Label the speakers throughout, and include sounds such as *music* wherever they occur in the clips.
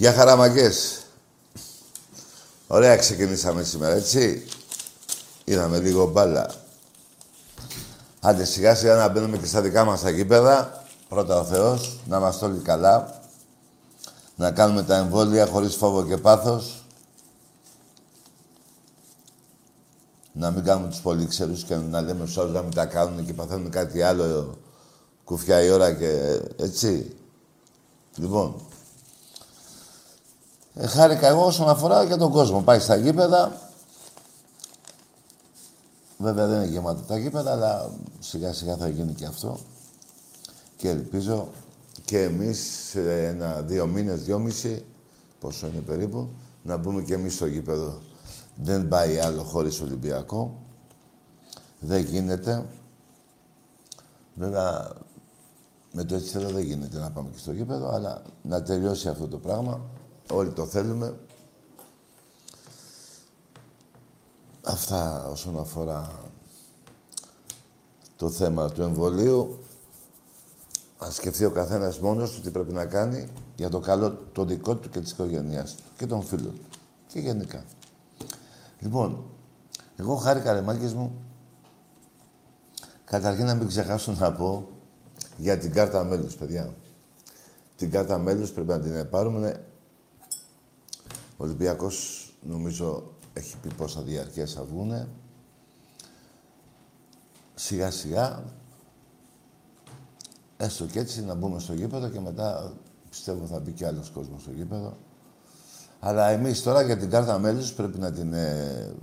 Speaker 1: Γεια χαραμαγκές. Ωραία ξεκινήσαμε σήμερα, έτσι. Είδαμε λίγο μπάλα. Άντε σιγά σιγά να μπαίνουμε και στα δικά μας τα γήπεδα. Πρώτα ο Θεός, να είμαστε όλοι καλά. Να κάνουμε τα εμβόλια χωρίς φόβο και πάθος. Να μην κάνουμε τους πολύ ξερούς και να λέμε στους άλλους να μην τα κάνουν και παθαίνουν κάτι άλλο κουφιά η ώρα και έτσι. Λοιπόν, ε, χάρηκα εγώ όσον αφορά για τον κόσμο. Πάει στα γήπεδα. Βέβαια δεν είναι γεμάτα τα γήπεδα, αλλά σιγά σιγά θα γίνει και αυτό. Και ελπίζω και εμείς σε ένα, δύο μήνες, δυόμιση, πόσο είναι περίπου, να μπούμε και εμείς στο γήπεδο. Δεν πάει άλλο χωρίς Ολυμπιακό. Δεν γίνεται. Βέβαια, με το έτσι δεν γίνεται να πάμε και στο γήπεδο, αλλά να τελειώσει αυτό το πράγμα. Όλοι το θέλουμε. Αυτά όσον αφορά το θέμα του εμβολίου. Α σκεφτεί ο καθένας μόνος του τι πρέπει να κάνει για το καλό το δικό του και της οικογένειάς του και των φίλων του. Και γενικά. Λοιπόν, εγώ χάρηκα ρε μου, καταρχήν να μην ξεχάσω να πω για την κάρτα μέλους, παιδιά. Την κάρτα μέλους πρέπει να την πάρουμε. Ο Ολυμπιακός νομίζω έχει πει πόσα διαρκές θα βγουνε. Σιγά σιγά, έστω και έτσι να μπούμε στο γήπεδο και μετά πιστεύω θα μπει και άλλος κόσμος στο γήπεδο. Αλλά εμείς τώρα για την κάρτα μέλους πρέπει να την, ε,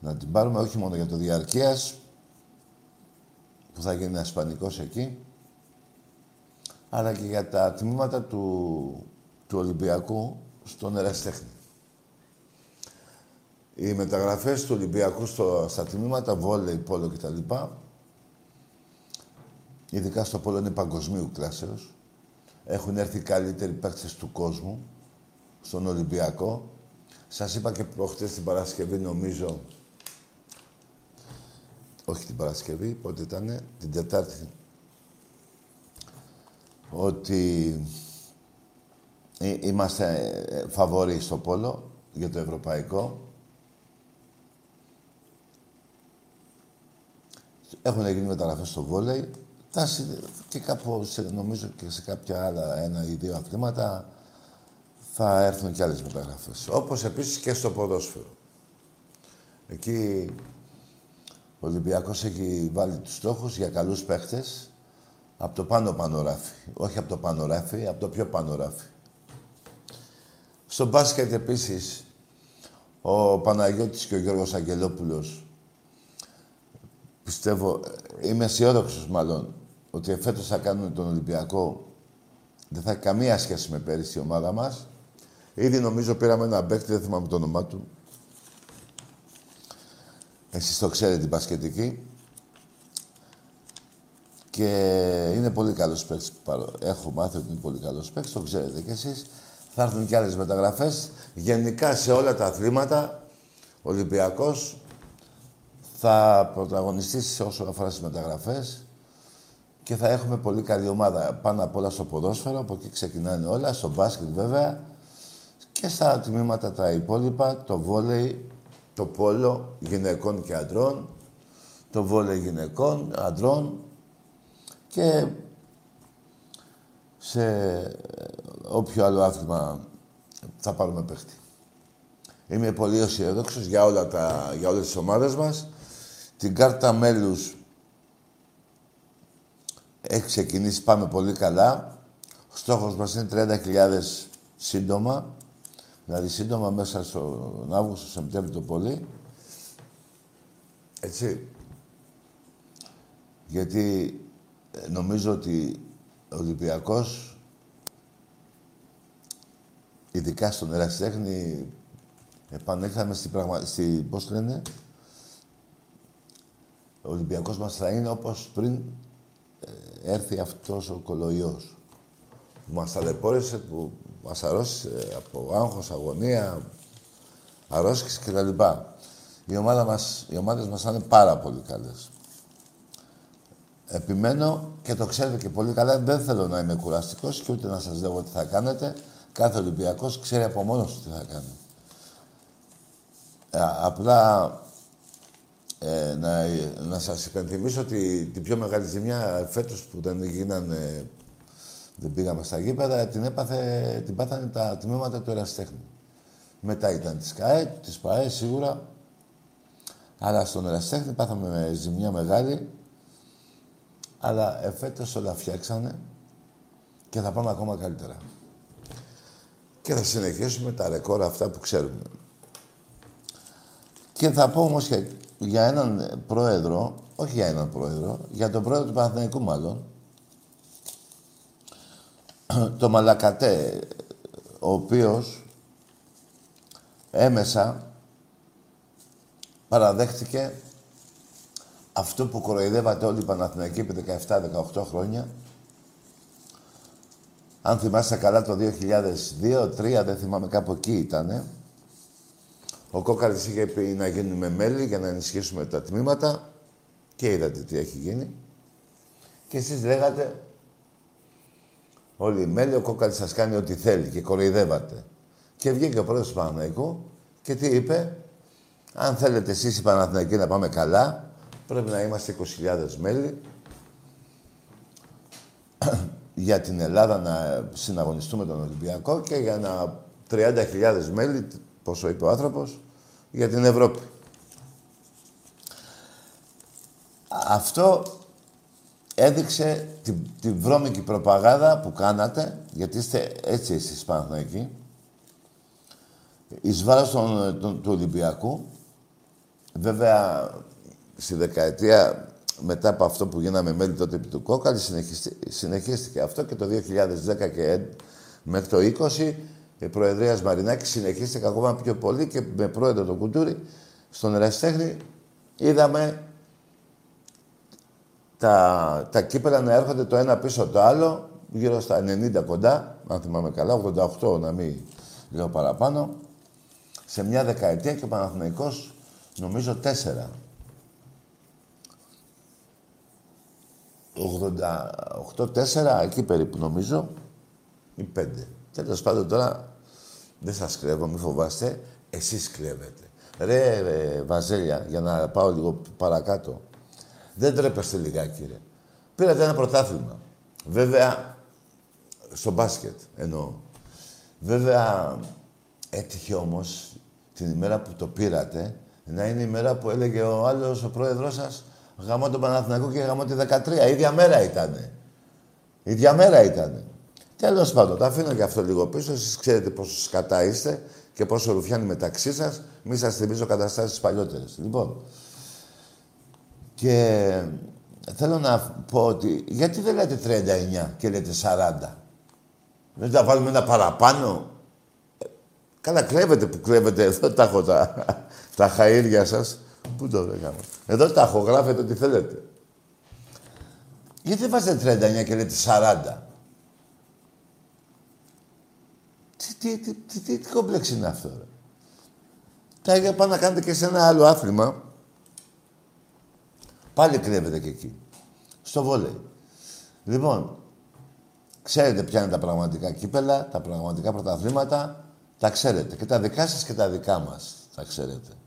Speaker 1: να την πάρουμε όχι μόνο για το διαρκείας, που θα γίνει ένα σπανικός εκεί, αλλά και για τα τμήματα του, του Ολυμπιακού, στον Εραστέχνη. Οι μεταγραφές του Ολυμπιακού στο, στα τμήματα, βόλεϊ, πόλο κτλ. Ειδικά στο πόλο είναι παγκοσμίου κλάσεως. Έχουν έρθει καλύτεροι παίκτες του κόσμου στον Ολυμπιακό. Σας είπα και προχτές την Παρασκευή, νομίζω, όχι την Παρασκευή, πότε ήταν, την Τετάρτη, ότι ε, είμαστε ε, φαβοροί στο πόλο για το ευρωπαϊκό. Έχουν γίνει μεταγραφές στο βόλεϊ. και κάπου, νομίζω και σε κάποια άλλα ένα ή δύο αθλήματα θα έρθουν κι άλλες μεταγραφές. Όπως επίσης και στο ποδόσφαιρο. Εκεί ο Ολυμπιακός έχει βάλει τους στόχους για καλούς παίχτες από το πάνω πανοράφι. Όχι από το πανοράφι, από το πιο πανοράφι. Στο μπάσκετ επίσης ο Παναγιώτης και ο Γιώργος Αγγελόπουλος πιστεύω, είμαι αισιόδοξος μάλλον, ότι εφέτος θα κάνουν τον Ολυμπιακό. Δεν θα έχει καμία σχέση με πέρυσι η ομάδα μας. Ήδη νομίζω πήραμε ένα παίκτη, δεν θυμάμαι το όνομά του. Εσείς το ξέρετε την πασχετική. Και είναι πολύ καλός παίκτης. Έχω μάθει ότι είναι πολύ καλός παίκτης, το ξέρετε κι εσείς. Θα έρθουν κι άλλες μεταγραφές. Γενικά σε όλα τα αθλήματα, ο Ολυμπιακός θα πρωταγωνιστήσει σε όσο αφορά στις μεταγραφές και θα έχουμε πολύ καλή ομάδα. Πάνω απ' όλα στο ποδόσφαιρο, από εκεί ξεκινάνε όλα, στο μπάσκετ βέβαια και στα τμήματα τα υπόλοιπα, το βόλεϊ, το πόλο γυναικών και αντρών, το βόλεϊ γυναικών, αντρών και σε όποιο άλλο άθλημα θα πάρουμε παίχτη. Είμαι πολύ αισιοδόξο για, όλα τα, για όλες τις ομάδες μας. Την κάρτα μέλους έχει ξεκινήσει, πάμε πολύ καλά. Ο στόχος μας είναι 30.000 σύντομα. Δηλαδή σύντομα μέσα στον Αύγουστο, Σεπτέμβριο το πολύ. Έτσι. Γιατί ε, νομίζω ότι ο Ολυμπιακός, ειδικά στον ερασιτέχνη, επανέλθαμε στην πραγμα... Στη, πώς λένε, ο Ολυμπιακός μας θα είναι όπως πριν ε, έρθει αυτός ο κολοϊός. Που μας ταλαιπώρησε, που μας αρρώστησε από άγχος, αγωνία, αρρώσκηση κτλ. Η ομάδα μας, οι ομάδες μας θα είναι πάρα πολύ καλές. Επιμένω και το ξέρετε και πολύ καλά, δεν θέλω να είμαι κουραστικός και ούτε να σας λέω τι θα κάνετε. Κάθε Ολυμπιακός ξέρει από μόνος του τι θα κάνει. Ε, απλά ε, να, να σας υπενθυμίσω ότι την πιο μεγάλη ζημιά φέτος που δεν γίνανε, δεν πήγαμε στα γήπεδα, την, έπαθε, την πάθανε τα τμήματα του ερασιτέχνη. Μετά ήταν της ΚΑΕ, της ΠΑΕ σίγουρα, αλλά στον ερασιτέχνη πάθαμε ζημιά μεγάλη, αλλά εφέτος όλα φτιάξανε και θα πάμε ακόμα καλύτερα. Και θα συνεχίσουμε τα ρεκόρ αυτά που ξέρουμε. Και θα πω όμως και για έναν πρόεδρο, όχι για έναν πρόεδρο, για τον πρόεδρο του Παναθηναϊκού μάλλον, το Μαλακατέ, ο οποίος έμεσα παραδέχτηκε αυτό που κοροϊδεύατε όλοι οι Παναθηναϊκοί επί 17-18 χρόνια. Αν θυμάστε καλά το 2002-2003, δεν θυμάμαι κάπου εκεί ήτανε, ο Κόκαλης είχε πει να γίνουμε μέλη για να ενισχύσουμε τα τμήματα και είδατε τι έχει γίνει. Και εσείς λέγατε όλοι οι μέλη, ο Κόκαλης σας κάνει ό,τι θέλει και κοροϊδεύατε. Και βγήκε ο πρόεδρος του Παναθηναϊκού και τι είπε, αν θέλετε εσείς οι Παναθηναϊκοί να πάμε καλά, πρέπει να είμαστε 20.000 μέλη για την Ελλάδα να συναγωνιστούμε τον Ολυμπιακό και για να 30.000 μέλη πόσο είπε ο άνθρωπος, για την Ευρώπη. Αυτό έδειξε τη, τη βρώμικη προπαγάνδα που κάνατε, γιατί είστε έτσι εσείς πάνω εκεί, εις βάρος του Ολυμπιακού. Βέβαια, στη δεκαετία μετά από αυτό που γίναμε μέλη τότε επί του Κόκαλη, συνεχίστηκε αυτό και το 2010 και μέχρι το 20 η Προεδρία Μαρινάκης συνεχίστηκε ακόμα πιο πολύ και με πρόεδρο τον Κουντούρη στον Εραστέχνη είδαμε τα, τα κύπελα να έρχονται το ένα πίσω το άλλο, γύρω στα 90 κοντά, αν θυμάμαι καλά, 88 να μην λέω παραπάνω, σε μια δεκαετία και ο Παναθηναϊκός νομίζω τέσσερα. 88-4, εκεί περίπου νομίζω, ή πέντε. Τέλος πάντων τώρα δεν σας κλέβω, μην φοβάστε. Εσείς κλέβετε. Ρε, ρε, Βαζέλια, για να πάω λίγο παρακάτω. Δεν τρέπεστε λιγάκι, ρε. Πήρατε ένα πρωτάθλημα. Βέβαια, στο μπάσκετ εννοώ. Βέβαια, έτυχε όμως την ημέρα που το πήρατε να είναι η μέρα που έλεγε ο άλλος, ο πρόεδρός σας, γαμώ τον Παναθηναϊκό και γαμώ τη 13. Ίδια μέρα ήτανε. Ίδια μέρα ήτανε. Τέλος πάντων, το αφήνω και αυτό λίγο πίσω. Εσείς ξέρετε πόσο σκατά είστε και πόσο ρουφιάνει μεταξύ σας. Μη σας θυμίζω καταστάσεις παλιότερες. Λοιπόν, και θέλω να πω ότι γιατί δεν λέτε 39 και λέτε 40. Δεν θα βάλουμε ένα παραπάνω; Καλά, κλέβετε που κλέβετε. Εδώ τα έχω τα, τα χαΐρια σας. Πού το λέγαμε. Εδώ τα έχω, γράφετε ό,τι θέλετε. Γιατί δεν βάζετε 39 και λέτε 40. Τι, τι, τι, τι, τι, τι κόμπλεξ είναι αυτό, ρε; Τα ίδια πάνε να κάνετε και σε ένα άλλο άθλημα. Πάλι κρύβεται και εκεί. Στο βόλεϊ. Λοιπόν, ξέρετε ποια είναι τα πραγματικά κύπελα, τα πραγματικά πρωταθλήματα. Τα ξέρετε. Και τα δικά σας και τα δικά μας. Τα ξέρετε.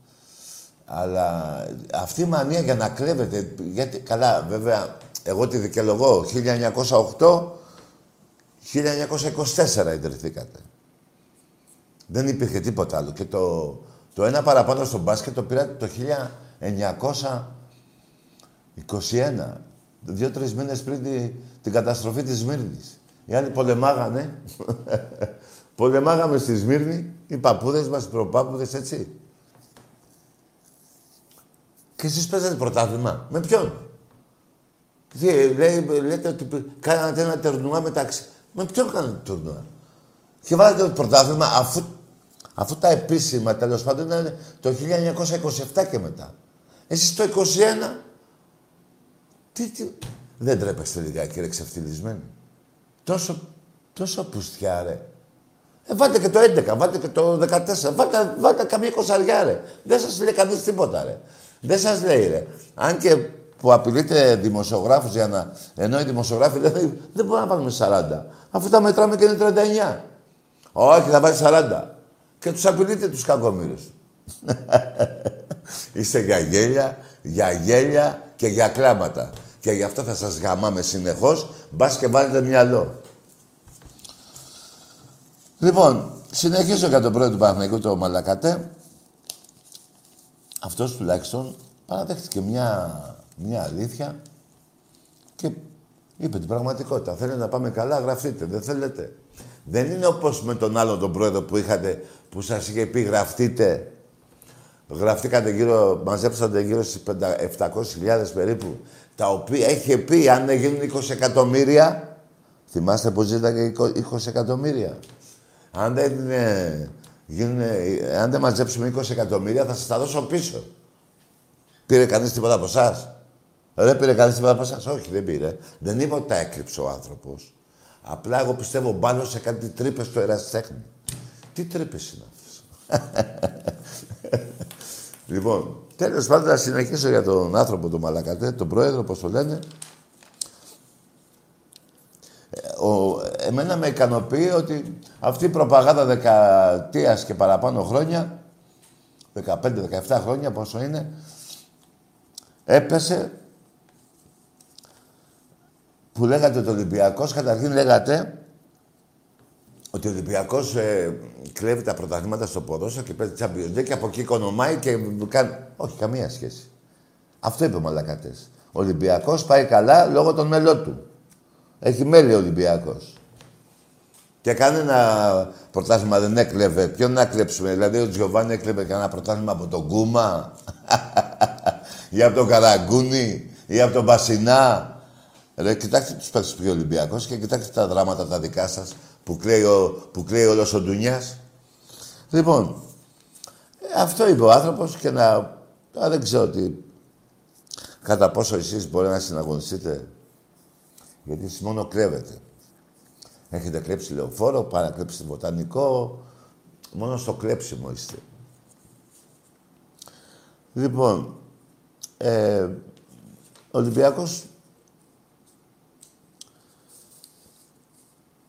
Speaker 1: Αλλά αυτή η μανία για να κλέβετε, γιατί, καλά, βέβαια, εγώ τη δικαιολογώ, 1908, 1924 ιδρυθήκατε. Δεν υπήρχε τίποτα άλλο. Και το, το ένα παραπάνω στο μπάσκετ το πήρατε το 1921. Δύο-τρεις μήνες πριν την καταστροφή της Σμύρνης. Οι άλλοι πολεμάγανε. *laughs* Πολεμάγαμε στη Σμύρνη, οι παππούδες μας, οι προπάππούδες, έτσι. Και εσείς παίζατε πρωτάθλημα; Με ποιον; Τι, λέει, λέτε ότι κάνατε ένα τερνουά μεταξύ. Με ποιον κάνατε τερνουά. Και βάλατε το πρωτάθλημα αφού, αφού τα επίσημα τέλος πάντων ήταν το 1927 και μετά. Εσείς το 21. Τι, τι... Δεν τρέπεστε λιγάκι ρε ξεφτυλισμένοι. Τόσο, τόσο πουστιά ρε. Ε, βάλτε και το 11, βάλτε και το 14, βάλτε, βάλτε καμία κοσαριά ρε. Δεν σας λέει κανείς τίποτα ρε. Δεν σας λέει ρε. Αν και που απειλείτε δημοσιογράφους για να... Ενώ οι δημοσιογράφοι λένε δεν μπορούμε να βάλουμε 40. Αφού τα μετράμε και είναι 39. Όχι, θα βάλει 40. Και τους απειλείτε τους κακομύρους. *laughs* Είστε για γέλια, για γέλια και για κλάματα. Και γι' αυτό θα σας γαμάμε συνεχώς, μπας και βάλετε μυαλό. Λοιπόν, συνεχίζω για τον πρώτο του Παναγικού, το Μαλακατέ. Αυτός τουλάχιστον παραδέχτηκε μια, μια αλήθεια και είπε την πραγματικότητα. Θέλετε να πάμε καλά, γραφτείτε. Δεν θέλετε. Δεν είναι όπως με τον άλλο τον πρόεδρο που είχατε, που σας είχε πει γραφτείτε. Γραφτήκατε γύρω, μαζέψατε γύρω στις 700.000 περίπου, τα οποία είχε πει αν δεν γίνουν 20 εκατομμύρια, θυμάστε που ζήταγε 20 εκατομμύρια. Αν δεν, ε, γίνουν, αν δεν μαζέψουμε 20 εκατομμύρια, θα σας τα δώσω πίσω. Πήρε κανείς τίποτα από εσάς; Δεν πήρε κανείς τίποτα από εσάς; Όχι, δεν πήρε. Δεν είπα ότι τα έκρυψε ο άνθρωπος. Απλά εγώ πιστεύω πάνω σε κάτι τρύπες στο ερασιτέχνη. Τι τρύπες είναι αυτές; *laughs* λοιπόν, τέλος πάντων θα συνεχίσω για τον άνθρωπο του Μαλακατέ, τον πρόεδρο, όπω το λένε. Ε, ο, εμένα με ικανοποιεί ότι αυτή η προπαγάνδα δεκαετίας και παραπάνω χρόνια, 15-17 χρόνια πόσο είναι, έπεσε που λέγατε το Ολυμπιακός, καταρχήν λέγατε ότι ο Ολυμπιακός ε, κλέβει τα πρωταθλήματα στο ποδόσφαιρο και παίζει Champions League και από εκεί οικονομάει και κάνει... Όχι, καμία σχέση. Αυτό είπε ο Μαλακατές. Ο Ολυμπιακός πάει καλά λόγω των μελών του. Έχει μέλη ο Ολυμπιακός. Και κανένα πρωτάθλημα δεν έκλεβε. Ποιον να κλέψουμε. Δηλαδή ο Τζιοβάνι έκλεβε κανένα πρωτάθλημα από τον Κούμα *laughs* ή από τον Καραγκούνι ή από τον Μπασινά Ρε, κοιτάξτε τους παίκτες που ο Ολυμπιακός και κοιτάξτε τα δράματα τα δικά σας που κλαίει, ο, που κλαίει όλος ο Ντουνιάς. Λοιπόν, ε, αυτό είπε ο άνθρωπος και να... Α, δεν ξέρω τι... Κατά πόσο εσείς μπορεί να συναγωνιστείτε. Γιατί εσείς μόνο κλέβετε. Έχετε κλέψει λεωφόρο, παρακλέψει βοτανικό. Μόνο στο κλέψιμο είστε. Λοιπόν, ε, ο Ολυμπιακός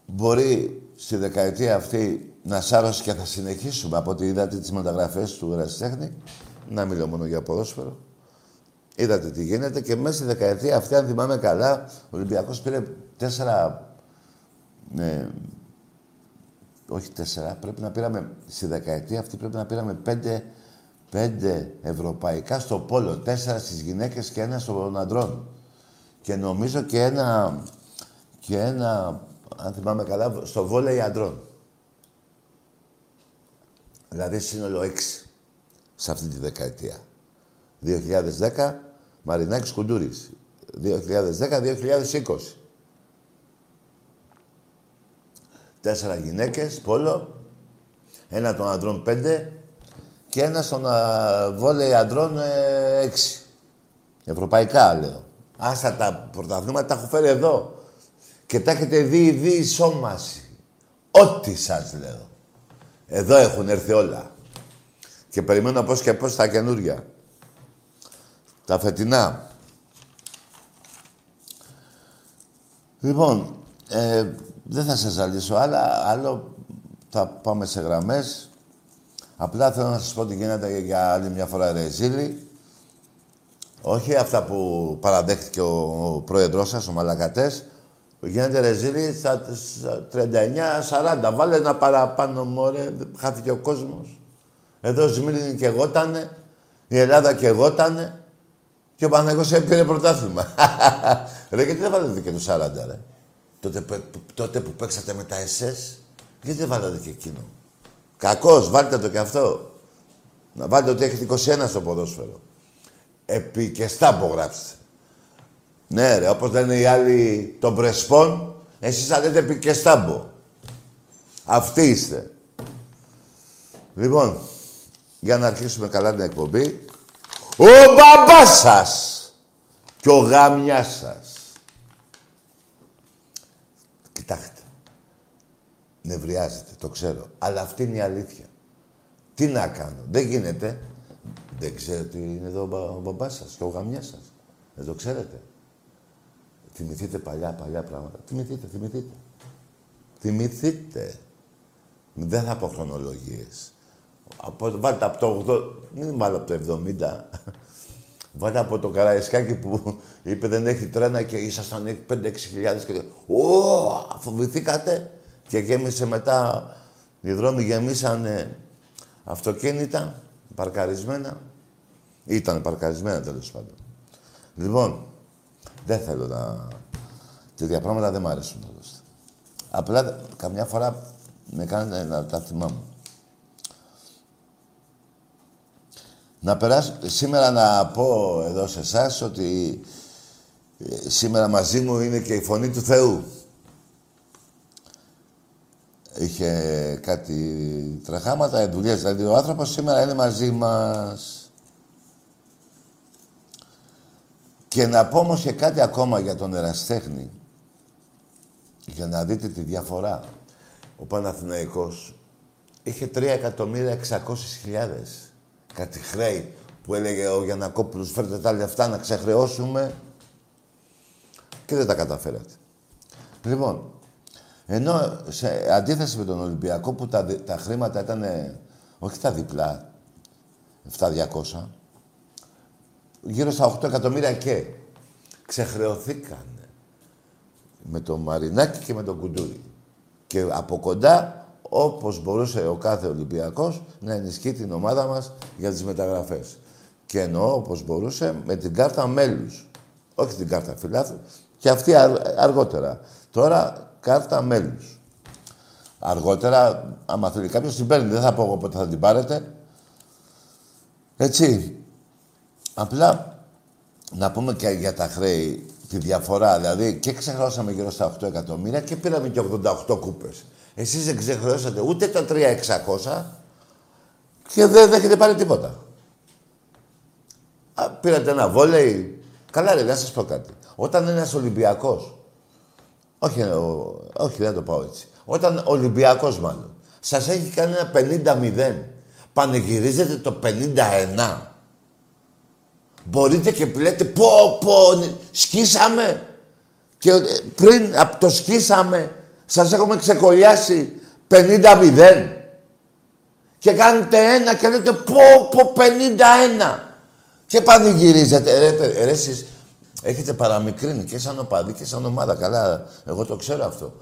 Speaker 1: μπορεί στη δεκαετία αυτή να σάρωσε και θα συνεχίσουμε από ό,τι είδατε τις μεταγραφές του Ερασιτέχνη. Να μιλώ μόνο για ποδόσφαιρο. Είδατε τι γίνεται και μέσα στη δεκαετία αυτή, αν θυμάμαι καλά, ο Ολυμπιακός πήρε τέσσερα, ναι, όχι τέσσερα, πρέπει να πήραμε στη δεκαετία αυτή πρέπει να πήραμε πέντε, πέντε ευρωπαϊκά στο πόλο, τέσσερα στις γυναίκες και ένα στον αντρών. Και νομίζω και ένα, και ένα, αν θυμάμαι καλά, στο βόλεϊ αντρών. Δηλαδή σύνολο έξι σε αυτή τη δεκαετία. 2010, Μαρινάκης Κουντούρης. 2010-2020. Τέσσερα γυναίκες, πόλο. Ένα των αντρών πέντε. Και ένα στον βόλεϊ αντρών ε, έξι. Ευρωπαϊκά, λέω. Άστα τα πρωταθλήματα τα έχω φέρει εδώ. Και τα έχετε δει δει σώμαση. Ό,τι σας λέω. Εδώ έχουν έρθει όλα. Και περιμένω πώς και πώς τα καινούρια. Τα φετινά. Λοιπόν, ε, δεν θα σας ζαλίσω άλλα. Άλλο θα πάμε σε γραμμές. Απλά θέλω να σας πω ότι γίνεται για άλλη μια φορά ρεζίλη. Όχι αυτά που παραδέχτηκε ο, ο πρόεδρός σας, ο Μαλακατές. Γίνεται ρεζίλη στα, 39-40. Βάλε ένα παραπάνω, μωρέ. Χάθηκε ο κόσμος. Εδώ Σμύρνη και εγώτανε. Η Ελλάδα και εγώτανε. Και ο Παναγός έπαιρνε πρωτάθλημα. *laughs* ρε, γιατί δεν βάλετε και το 40, ρε. Τότε, τότε που παίξατε με τα SS, γιατί δεν βάλατε και εκείνο; Κακός, βάλτε το και αυτό. Να βάλετε ότι έχετε 21 στο ποδόσφαιρο. Επί και στάμπο γράψτε. Ναι ρε, όπως λένε οι άλλοι των Πρεσπών, εσείς θα λέτε επί και στάμπο. Αυτοί είστε. Λοιπόν, για να αρχίσουμε καλά την εκπομπή. Ο μπαμπάς σας και ο γάμιας σας. Κοιτάξτε. Νευριάζετε, το ξέρω. Αλλά αυτή είναι η αλήθεια. Τι να κάνω. Δεν γίνεται. Δεν ξέρετε τι είναι εδώ ο μπαμπάς σας και ο γαμιάς σας. Δεν το ξέρετε. Θυμηθείτε παλιά, παλιά πράγματα. Θυμηθείτε, θυμηθείτε. Θυμηθείτε. Δεν θα πω χρονολογίες. Από, βάλτε από το 80, μην βάλω από το 70. *laughs* Βάλτε από το Καραϊσκάκι που είπε δεν έχει τρένα και ήσασταν 5-6 χιλιάδες και Ω, φοβηθήκατε και γέμισε μετά, οι δρόμοι γεμίσανε αυτοκίνητα, παρκαρισμένα. Ήταν παρκαρισμένα τέλος πάντων. Λοιπόν, δεν θέλω να... Τέτοια πράγματα δεν μ' αρέσουν. Απλά καμιά φορά με κάνετε να τα θυμάμαι. Να περάσω, σήμερα να πω εδώ σε εσάς ότι ε, σήμερα μαζί μου είναι και η Φωνή του Θεού. Είχε κάτι τρεχάματα, δουλειές, δηλαδή ο άνθρωπος σήμερα είναι μαζί μας. Και να πω όμως και κάτι ακόμα για τον εραστέχνη, για να δείτε τη διαφορά. Ο Παναθηναϊκός είχε 3.600.000 κάτι χρέη που έλεγε ο Γιανακόπουλος φέρτε τα λεφτά να ξεχρεώσουμε και δεν τα καταφέρατε. Λοιπόν, ενώ σε αντίθεση με τον Ολυμπιακό που τα, τα χρήματα ήταν όχι τα διπλά, 700, γύρω στα 8 εκατομμύρια και ξεχρεωθήκαν με τον Μαρινάκη και με τον Κουντούρη. Και από κοντά όπως μπορούσε ο κάθε Ολυμπιακός να ενισχύει την ομάδα μας για τις μεταγραφές. Και εννοώ όπως μπορούσε με την κάρτα μέλους. Όχι την κάρτα φιλάθλου. Και αυτή αργότερα. Τώρα κάρτα μέλους. Αργότερα, άμα θέλει κάποιος την παίρνει. Δεν θα πω εγώ πότε θα την πάρετε. Έτσι. Απλά να πούμε και για τα χρέη τη διαφορά. Δηλαδή και ξεχρώσαμε γύρω στα 8 εκατομμύρια και πήραμε και 88 κούπες. Εσείς δεν ξεχρεώσατε ούτε τα 3.600 και δεν έχετε πάρει τίποτα. Α, πήρατε ένα βόλεϊ. Καλά ρε, να σας πω κάτι. Όταν ένας Ολυμπιακός, όχι, ο, όχι δεν το πάω έτσι, όταν Ολυμπιακός μάλλον, σας έχει κάνει ένα 50-0, πανηγυρίζετε το 51, μπορείτε και λέτε πω πω, σκίσαμε και ε, πριν από το σκίσαμε σας έχουμε ξεκολλιάσει 50-0. Και κάνετε ένα και λέτε πω πω 51. Και πανηγυρίζετε. Ρε, ρε, εσείς έχετε παραμικρύνει και σαν οπαδί και σαν ομάδα. Καλά, εγώ το ξέρω αυτό.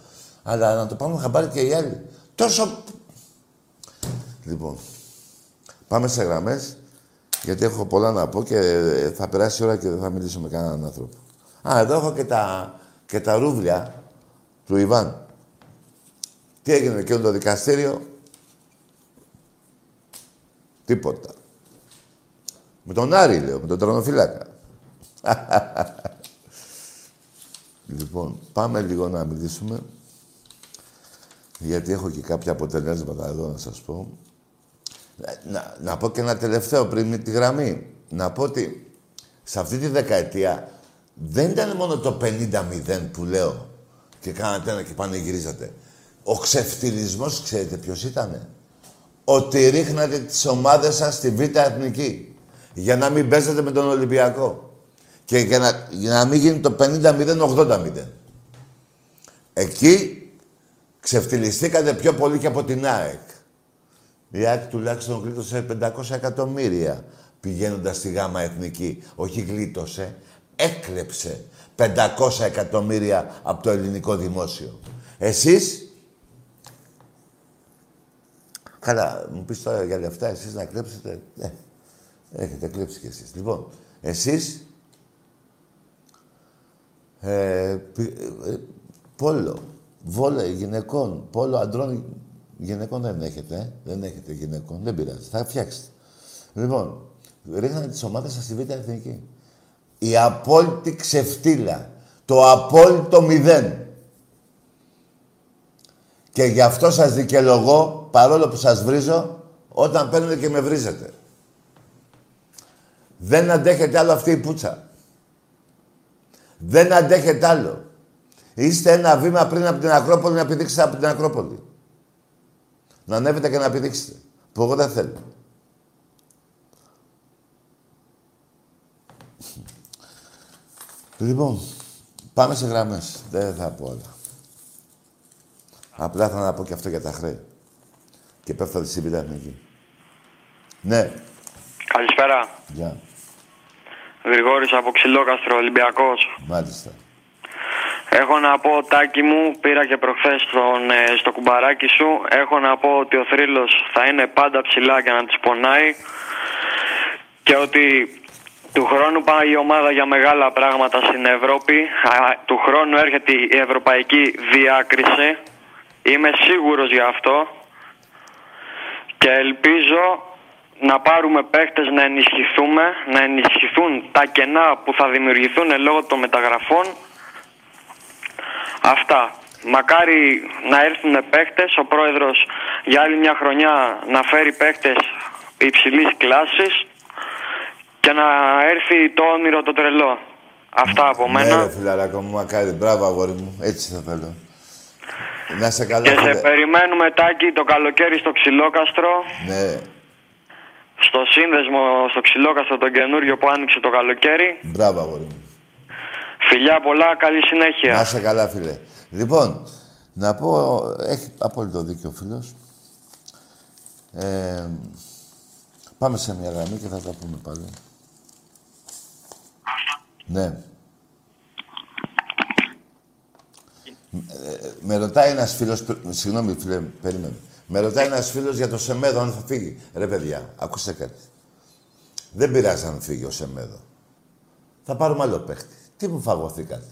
Speaker 1: Αλλά να το πάμε χαμπάρι και οι άλλοι. Τόσο... Λοιπόν, πάμε σε γραμμές, γιατί έχω πολλά να πω και θα περάσει η ώρα και δεν θα μιλήσω με κανέναν άνθρωπο. Α, εδώ έχω και τα, και τα ρούβλια του Ιβάν. Τι έγινε με το δικαστήριο; Τίποτα. Με τον Άρη, λέω, με τον τρονοφύλακα. *laughs* λοιπόν, πάμε λίγο να μιλήσουμε. Γιατί έχω και κάποια αποτελέσματα εδώ να σας πω. Να, να πω και ένα τελευταίο πριν τη γραμμή. Να πω ότι σε αυτή τη δεκαετία δεν ήταν μόνο το 50-0 που λέω και κάνατε ένα και πανηγυρίζατε. Ο ξεφτυλισμός, ξέρετε ποιος ήτανε; Ότι ρίχνατε τις ομάδες σας στη Β' Εθνική. Για να μην παίζετε με τον Ολυμπιακό. Και για να, για να μην γίνει το 50-0, 80-0. Εκεί ξεφτυλιστήκατε πιο πολύ και από την ΑΕΚ. Η ΑΕΚ τουλάχιστον γλίτωσε 500 εκατομμύρια πηγαίνοντας στη ΓΑΜΑ Εθνική. Όχι γλίτωσε, έκλεψε 500 εκατομμύρια από το ελληνικό δημόσιο. Εσείς, καλά, μου πεις τώρα για λεφτά, εσείς να κλέψετε, ναι, έχετε κλέψει κι εσείς. Λοιπόν, εσείς, ε, ε, πόλο, βόλε γυναικών, πόλο αντρών γυναικών δεν έχετε, ε; δεν έχετε γυναικών, δεν πειράζει, θα φτιάξετε. Λοιπόν, ρίχνατε τις ομάδες σας στη Β' Εθνική. Η απόλυτη ξεφτύλα. Το απόλυτο μηδέν. Και γι' αυτό σας δικαιολογώ, παρόλο που σας βρίζω, όταν παίρνετε και με βρίζετε. Δεν αντέχετε άλλο αυτή η πουτσα. Δεν αντέχετε άλλο. Είστε ένα βήμα πριν από την Ακρόπολη να πηδήξετε από την Ακρόπολη. Να ανέβετε και να πηδήξετε. Που εγώ δεν θέλω. Λοιπόν, πάμε σε γραμμές. Δεν θα πω όλα. Απλά θα να πω και αυτό για τα χρέη. Και πέφτω τη σύμπητα εκεί. Ναι.
Speaker 2: Καλησπέρα.
Speaker 1: Γεια.
Speaker 2: Γρηγόρης από Ξυλόκαστρο, Ολυμπιακός.
Speaker 1: Μάλιστα.
Speaker 2: Έχω να πω, Τάκη μου, πήρα και προχθές στον, ε, στο κουμπαράκι σου. Έχω να πω ότι ο θρύλος θα είναι πάντα ψηλά και να τις πονάει. Και ότι του χρόνου πάει η ομάδα για μεγάλα πράγματα στην Ευρώπη. Του χρόνου έρχεται η ευρωπαϊκή διάκριση. Είμαι σίγουρος γι' αυτό. Και ελπίζω να πάρουμε παίχτες να ενισχυθούμε, να ενισχυθούν τα κενά που θα δημιουργηθούν λόγω των μεταγραφών. Αυτά. Μακάρι να έρθουν παίχτες, ο πρόεδρος για άλλη μια χρονιά να φέρει παίχτες υψηλής κλάσης και να έρθει το όνειρο το τρελό. Αυτά από
Speaker 1: Ναι,
Speaker 2: μένα.
Speaker 1: ρε φιλαράκο μου, μακάρι. Μπράβο, αγόρι μου. Έτσι θα θέλω. Να σε καλά,
Speaker 2: Και σε
Speaker 1: φίλε.
Speaker 2: περιμένουμε τάκι το καλοκαίρι στο Ξυλόκαστρο.
Speaker 1: Ναι.
Speaker 2: Στο σύνδεσμο στο Ξυλόκαστρο τον καινούριο που άνοιξε το καλοκαίρι.
Speaker 1: Μπράβο, αγόρι μου.
Speaker 2: Φιλιά πολλά, καλή συνέχεια.
Speaker 1: Να σε καλά, φίλε. Λοιπόν, να πω, έχει απόλυτο δίκιο ο φίλος. Ε, πάμε σε μια γραμμή και θα τα πούμε πάλι. Ναι. Ε, με ρωτάει ένας φίλος, συγγνώμη φίλε, περίμενε. Με ρωτάει ένας φίλος για το Σεμέδο αν θα φύγει. Ρε παιδιά, ακούστε κάτι. Δεν πειράζει αν φύγει ο Σεμέδο. Θα πάρουμε άλλο παίχτη. Τι μου φαγωθήκατε.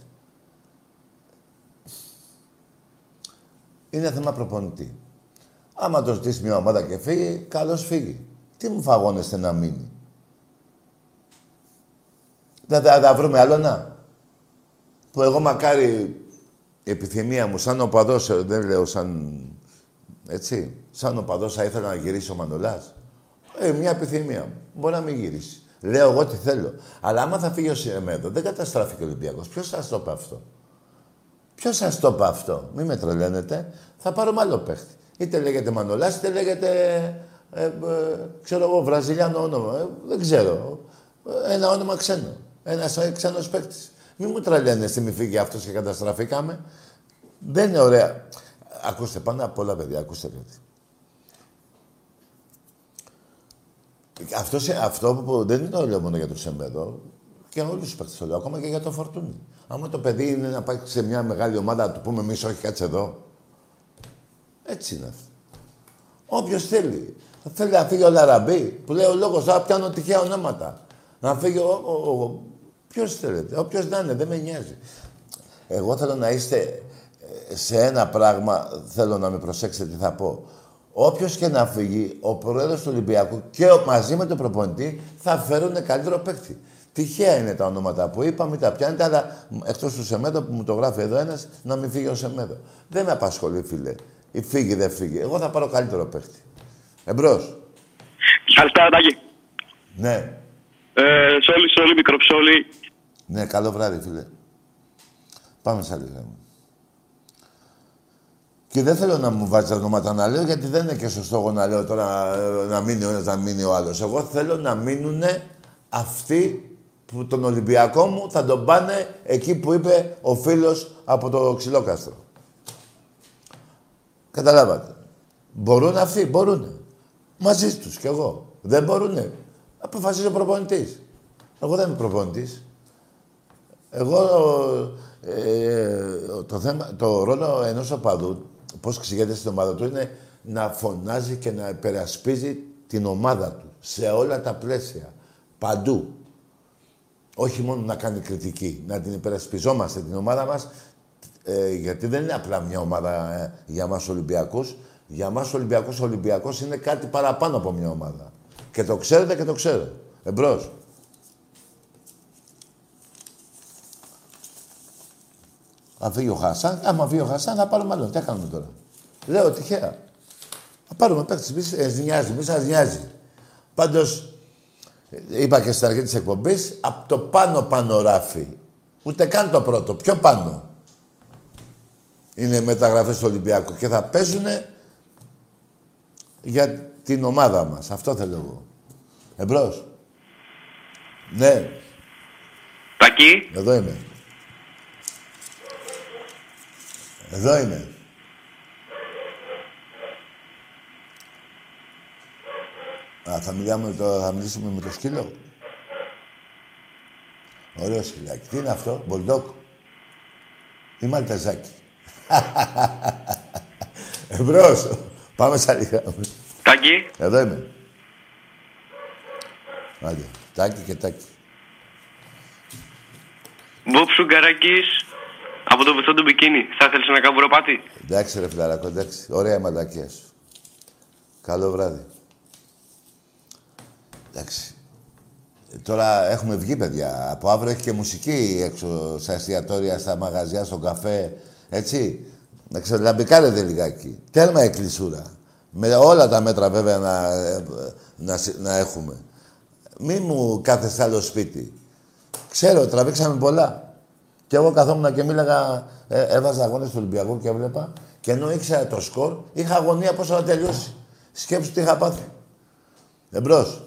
Speaker 1: Είναι θέμα προπονητή. Άμα το ζητήσει μια ομάδα και φύγει, καλώς φύγει. Τι μου φαγώνεστε να μείνει. Δεν θα τα βρούμε άλλο να. Που εγώ μακάρι η επιθυμία μου, σαν οπαδός, ε, δεν λέω σαν... Έτσι, σαν οπαδός θα ήθελα να γυρίσει ο Μανολάς. Ε, μια επιθυμία μου. Μπορεί να μην γυρίσει. Λέω εγώ τι θέλω. Αλλά άμα θα φύγει ο Σιεμέδο, δεν καταστράφηκε ο Ολυμπιακός. Ποιος σας το είπε αυτό; Ποιος σα το είπε αυτό, μην με τρελαίνετε. Θα πάρουμε άλλο παίχτη. Είτε λέγεται Μανολάς, είτε λέγεται. Ε, ε, ξέρω εγώ, Βραζιλιάνο όνομα. Ε, δεν ξέρω. Ε, Ένα όνομα ξένο. Ένας ξένος παίκτης. Μην μου τρελαίνεστε, μη φύγει αυτός και καταστραφήκαμε. Δεν είναι ωραία. Ακούστε, πάνω απ' όλα, παιδιά, ακούστε κάτι. Αυτό, σε- αυτό που δεν είναι το λέω μόνο για το Σεμπέδο, και όλου του παίχτε το λέω, ακόμα και για το Φορτούνι. Άμα το παιδί είναι να πάει σε μια μεγάλη ομάδα, να του πούμε εμείς, όχι, κάτσε εδώ. Έτσι είναι αυτό. Όποιος θέλει. Θέλει να φύγει ο Λαραμπή, που λέει ο λόγος, θα πιάνω τυχαία ονόματα. Να φύγει ο. ο, ο Ποιος θέλετε, όποιος να είναι, δεν με νοιάζει. Εγώ θέλω να είστε ε, σε ένα πράγμα, θέλω να με προσέξετε τι θα πω. Όποιος και να φύγει, ο πρόεδρος του Ολυμπιακού και μαζί με τον προπονητή θα φέρουν καλύτερο παίκτη. Τυχαία είναι τα ονόματα που είπα, μην τα πιάνετε, αλλά εκτός του Σεμέδο που μου το γράφει εδώ ένας, να μην φύγει ο Σεμέδο. Δεν με απασχολεί, φίλε. Ή φύγει, δεν φύγει. Εγώ θα πάρω καλύτερο παίχτη. Εμπρός.
Speaker 2: Καλησπέρα, Τάκη.
Speaker 1: Ναι.
Speaker 2: Ε, σόλι, σόλι, μικροψόλι.
Speaker 1: Ναι, καλό βράδυ, φίλε. Πάμε σε άλλη γραμμή. Και δεν θέλω να μου βάζεις ονόματα να λέω, γιατί δεν είναι και σωστό εγώ να λέω τώρα ε, να μείνει ο ένας, να μείνει ο άλλος. Εγώ θέλω να μείνουν αυτοί που τον Ολυμπιακό μου θα τον πάνε εκεί που είπε ο φίλος από το Ξυλόκαστρο. Καταλάβατε. Μπορούν αυτοί, μπορούν. Μαζί τους κι εγώ. Δεν μπορούνε. Αποφασίζει ο προπονητής. Εγώ δεν είμαι προπονητής. Εγώ ε, το, θέμα, το ρόλο ενός οπαδού, πώς εξηγείται στην ομάδα του, είναι να φωνάζει και να υπερασπίζει την ομάδα του σε όλα τα πλαίσια. Παντού. Όχι μόνο να κάνει κριτική, να την υπερασπιζόμαστε την ομάδα μας, ε, γιατί δεν είναι απλά μια ομάδα ε, για μας Ολυμπιακούς. Για μας Ολυμπιακούς, ο Ολυμπιακός είναι κάτι παραπάνω από μια ομάδα. Και το ξέρετε και το ξέρω. Εμπρός. Αν φύγει ο Χασάν, άμα φύγει ο Χασάν, θα πάρουμε άλλο. Τι κάνουμε τώρα; Λέω τυχαία. Θα πάρουμε παίκτη. Μη σας νοιάζει, μη σας νοιάζει. Πάντως, είπα και στην αρχή της εκπομπής, από το πάνω πάνω ράφι. Ούτε καν το πρώτο, πιο πάνω. Είναι μεταγραφές του Ολυμπιακού και θα παίζουν για την ομάδα μας. Αυτό θέλω εγώ. Εμπρός. Ναι.
Speaker 2: Τακί.
Speaker 1: Εδώ είμαι. Εδώ είμαι. Α, θα, μιλάμε το, θα μιλήσουμε με το σκύλο. Ωραίο σκυλάκι. Τι είναι αυτό, μπολντόκ. Ή μαλτεζάκι. *laughs* Εμπρός. Πάμε στα λίγα.
Speaker 2: Τάκη.
Speaker 1: Εδώ είμαι. Άντε. Τάκι και τάκι.
Speaker 2: Μπομπ Σουγκαράκης από το βυθό του μπικίνι. Θα ήθελες ένα καμπουροπάτι.
Speaker 1: Εντάξει ρε φιλαράκο, εντάξει. Ωραία η μαλακία σου. Καλό βράδυ. Εντάξει. Ε, Τώρα έχουμε βγει, παιδιά. Από αύριο έχει και μουσική έξω στα εστιατόρια, στα μαγαζιά, στον καφέ. Έτσι. Να ξελαμπικάρετε λιγάκι. Τέρμα εκκλησούρα; Με όλα τα μέτρα βέβαια να, ε, να, συ- να έχουμε. Μη μου κάθεστε άλλο σπίτι. Ξέρω, τραβήξαμε πολλά. Και εγώ καθόμουν και μίλαγα, ε, έβαζα αγώνες του Ολυμπιακού και έβλεπα. Και ενώ ήξερα το σκορ, είχα αγωνία πώς θα τελειώσει. Σκέψου τι είχα πάθει. Εμπρός.